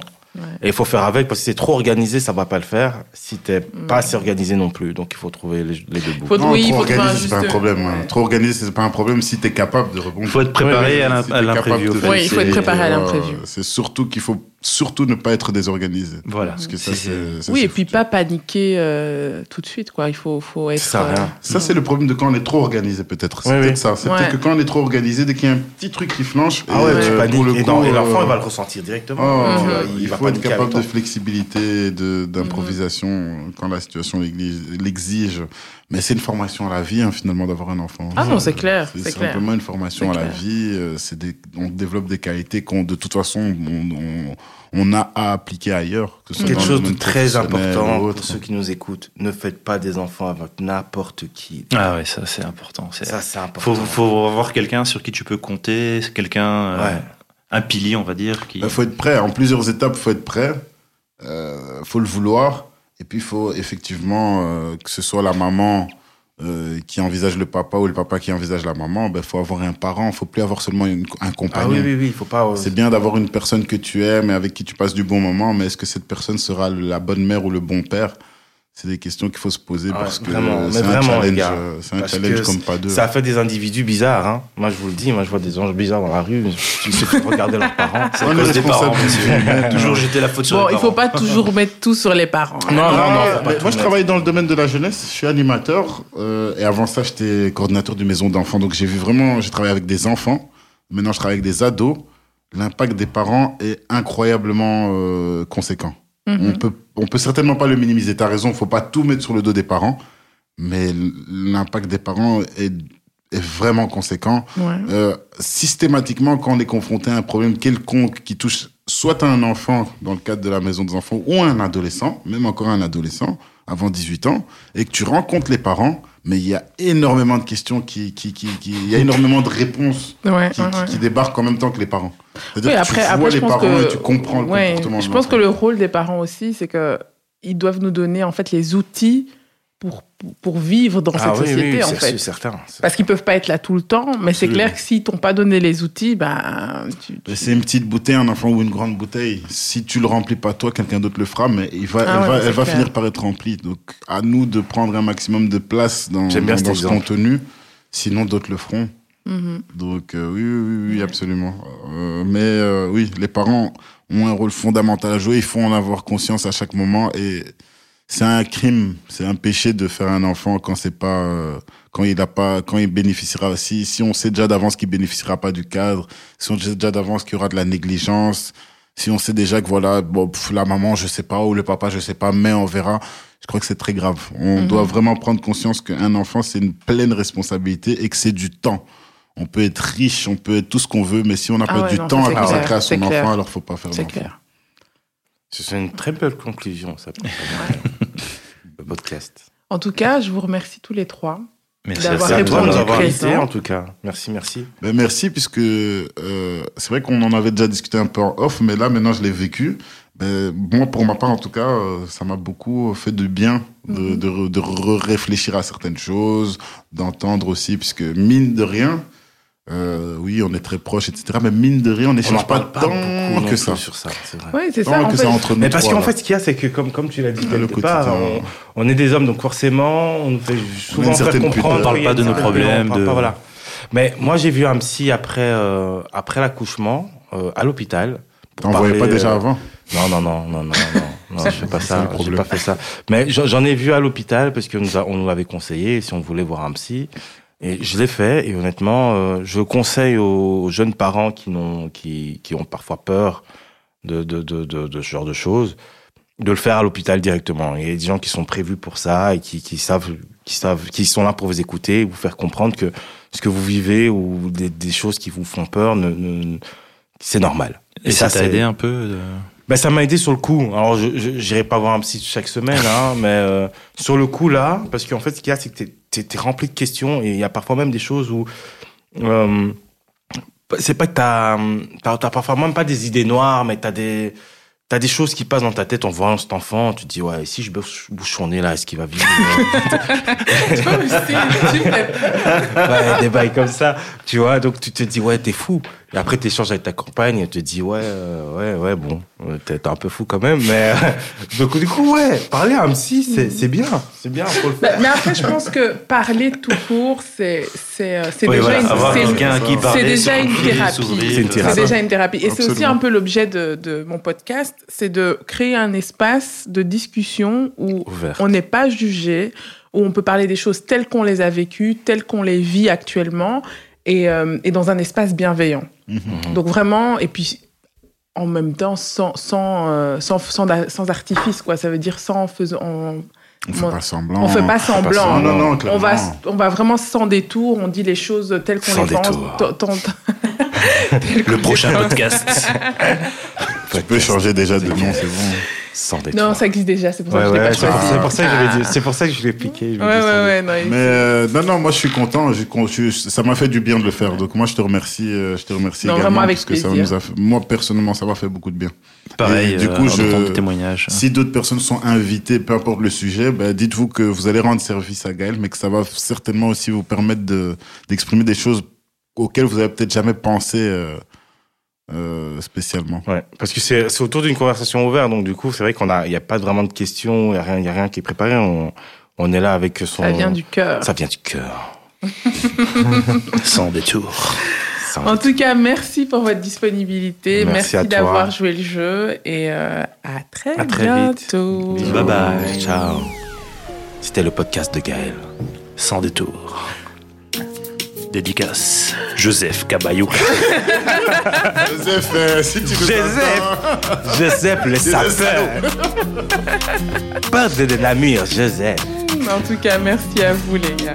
Et il faut faire avec parce que c'est trop organisé, ça va pas le faire. Si t'es pas assez organisé non plus, donc il faut trouver les, deux bouts. Faut, non, oui, trop organisé, c'est pas un problème. Hein. Trop organisé, c'est pas un problème si t'es capable de rebondir. Il faut être préparé à l'imprévu. Oui, il faut être préparé à l'imprévu. C'est surtout qu'il faut surtout ne pas être désorganisé. Voilà. Parce que ça, c'est, oui, et puis pas paniquer euh, tout de suite, quoi. Il faut, faut être. Ça, euh, ça c'est le problème de quand on est trop organisé, peut-être. C'est peut-être ça. C'est peut-être que quand on est trop organisé, dès qu'il y a un petit truc qui flanche, ah ouais, tu euh, paniques. et, l'enfant, il va le ressentir directement. Oh. il va faut être capable de flexibilité, d'improvisation mhm. quand la situation l'exige. Mais c'est une formation à la vie, hein, finalement, d'avoir un enfant. Ah non, c'est clair. C'est simplement une formation à la vie. Euh, des, on développe des qualités qu'on, de toute façon, on, on, a à appliquer ailleurs. Que Quelque chose de très important pour ceux qui nous écoutent. Ne faites pas des enfants avec n'importe qui. Ah oui, ça c'est important. Ça c'est important. Faut, faut avoir quelqu'un sur qui tu peux compter, quelqu'un, euh, un pilier, on va dire. Il faut être prêt. En plusieurs étapes, faut être prêt. Euh, faut le vouloir. Et puis, il faut effectivement euh, que ce soit la maman euh, qui envisage le papa ou le papa qui envisage la maman. Il ben, faut avoir un parent. Il faut plus avoir seulement un compagnon. Ah oui, oui, oui. Faut pas. C'est bien d'avoir une personne que tu aimes et avec qui tu passes du bon moment. Mais est-ce que cette personne sera la bonne mère ou le bon père? C'est des questions qu'il faut se poser ah parce que c'est un challenge, c'est un challenge comme pas deux. Ça fait des individus bizarres. Hein. Moi, je vous le dis, moi, je vois des anges bizarres dans la rue. Il suffit de regarder leurs parents. C'est à cause des parents, toujours jeter la faute sur bon, les parents. il faut pas toujours mettre tout sur les parents. Non, non, non. moi, je travaille dans le domaine de la jeunesse. Je suis animateur. Euh, et avant ça, j'étais coordinateur d'une maison d'enfants. Donc, j'ai vu vraiment, j'ai travaillé avec des enfants. Maintenant, je travaille avec des ados. L'impact des parents est incroyablement euh, conséquent. On mhm. peut, on peut certainement pas le minimiser. Tu as raison, faut pas tout mettre sur le dos des parents, mais l'impact des parents est, est vraiment conséquent. Euh, systématiquement, quand on est confronté à un problème quelconque qui touche soit un enfant dans le cadre de la maison des enfants ou un adolescent, même encore un adolescent avant 18 ans, et que tu rencontres les parents, mais il y a énormément de questions qui, qui, qui, il y a énormément de réponses qui, débarquent en même temps que les parents. C'est-à-dire que après, tu vois les parents que, et tu comprends le comportement. Je pense que le rôle des parents aussi, c'est que ils doivent nous donner en fait les outils pour, pour vivre dans ah cette société, en fait. Certain, Parce qu'ils peuvent pas être là tout le temps, mais c'est clair que s'ils t'ont pas donné les outils, ben. C'est une petite bouteille, un enfant ou une grande bouteille. Si tu le remplis pas toi, quelqu'un d'autre le fera, mais il va, ah elle, va, elle va, finir par être remplie. Donc, à nous de prendre un maximum de place dans, dans, ce contenu, sinon d'autres le feront. Mm-hmm. Donc, euh, oui, oui, oui, absolument. Euh, mais euh, oui, les parents ont un rôle fondamental à jouer. Il faut en avoir conscience à chaque moment et c'est un crime, c'est un péché de faire un enfant quand c'est pas, euh, quand il a pas, quand il bénéficiera. Si, si on sait déjà d'avance qu'il bénéficiera pas du cadre, si on sait déjà d'avance qu'il y aura de la négligence, si on sait déjà que voilà, bon, la maman, je sais pas, ou le papa, je sais pas, mais on verra. Je crois que c'est très grave. On mhm. doit vraiment prendre conscience qu'un enfant, c'est une pleine responsabilité et que c'est du temps. On peut être riche, on peut être tout ce qu'on veut, mais si on n'a ah pas du temps à consacrer à son enfant, alors faut pas faire clair. C'est une très belle conclusion, ça. le podcast. En tout cas, je vous remercie tous les trois. Merci d'avoir répondu en tout cas. Merci, merci. Ben merci, puisque euh, c'est vrai qu'on en avait déjà discuté un peu en off, mais là, maintenant, je l'ai vécu. Ben, moi, pour ma part, en tout cas, euh, ça m'a beaucoup fait du bien de, mhm. de, de réfléchir à certaines choses, d'entendre aussi, puisque mine de rien, euh, oui, on est très proches, etc. Mais mine de rien, on n'échange pas, pas, tant que ça. sur ça, c'est vrai. Oui, c'est ça. que ça entre mais parce qu'en fait, ce qu'il y a, c'est que comme, comme tu l'as dit quelque part, on, est des hommes, donc forcément, on nous fait souvent faire comprendre. On parle pas de nos problèmes. De... Pas, voilà. Mais moi, j'ai vu un psy après, euh, après l'accouchement, euh, à l'hôpital. T'en voyais pas déjà avant Non, non, non, non, non, non. Non, je fais pas ça. J'ai pas fait ça. Mais j'en ai vu à l'hôpital parce qu'on nous, on nous avait conseillé si on voulait voir un psy. Et je l'ai fait et honnêtement, euh, je conseille aux jeunes parents qui n'ont qui, qui ont parfois peur de de, de, de, de ce genre de choses de le faire à l'hôpital directement. Il y a des gens qui sont prévus pour ça et qui, qui savent qui savent qui sont là pour vous écouter, vous faire comprendre que ce que vous vivez ou des, des choses qui vous font peur, ne, ne c'est normal. Et, et ça t'a aidé un peu de... Ben, ça m'a aidé sur le coup. Alors, je n'irai pas voir un psy chaque semaine, hein, mais euh, sur le coup, là, parce qu'en fait, ce qu'il y a, c'est que tu es, rempli de questions et il y a parfois même des choses où. Euh, c'est pas que tu n'as parfois même pas des idées noires, mais tu as des T'as des choses qui passent dans ta tête en voyant cet enfant, tu te dis, ouais, si je bouche, son nez là, est-ce qu'il va vivre? Ouais, Des bails comme ça, tu vois, donc tu te dis, ouais, t'es fou. Et après, t'échanges avec ta compagne, elle te dit, ouais, euh, ouais, ouais, bon, euh, t'es un peu fou quand même, mais. donc, du coup, ouais, parler à un psy, c'est bien. C'est bien, faut le faire. Mais, après, je pense que parler tout court, c'est euh, déjà, une, déjà une thérapie. C'est déjà une thérapie. Et c'est aussi un peu l'objet de, de mon podcast, c'est de créer un espace de discussion où on n'est pas jugé, où on peut parler des choses telles qu'on les a vécues, telles qu'on les vit actuellement, et, et dans un espace bienveillant. Mhm. Donc vraiment, et puis en même temps sans, sans, sans, sans, artifice, quoi. Ça veut dire sans faisant. On fait pas semblant. On fait pas semblant. Non, non, on va, on va vraiment sans détour. On dit les choses telles qu'on les pense. Le prochain podcast. tu peux changer déjà de nom, c'est bon. Non, ça existe déjà, c'est pour, ça que je C'est pour, ça que je c'est pour ça que je l'ai piqué. Ouais, ouais, ouais, non, Mais euh, non, non, moi je suis content. ça m'a fait du bien de le faire. Donc moi je te remercie, euh, je te remercie non, également avec parce que ça moi personnellement ça m'a fait beaucoup de bien. Pareil. du coup, euh, je, témoignage. Si d'autres personnes sont invitées, peu importe le sujet, ben, dites-vous que vous allez rendre service à Gaël, mais que ça va certainement aussi vous permettre de d'exprimer des choses auxquelles vous avez peut-être jamais pensé. Euh, spécialement. Ouais, parce que c'est autour d'une conversation ouverte, donc du coup, c'est vrai qu'on a, il n'y a pas vraiment de questions, il n'y a rien, il a rien qui est préparé. On, on est là avec son. Ça vient du cœur. Ça vient du cœur. Sans détour. en tout cas, merci pour votre disponibilité. Merci, d'avoir joué le jeu et euh, à très, à très bientôt. Vite. Bye bye. Ciao. C'était le podcast de Gaël. Sans détour. Dédicace. Joseph Cabayou. Joseph, euh, si tu veux. Joseph. Joseph le sapeur. Pas de la mire, Joseph. En tout cas, merci à vous les gars.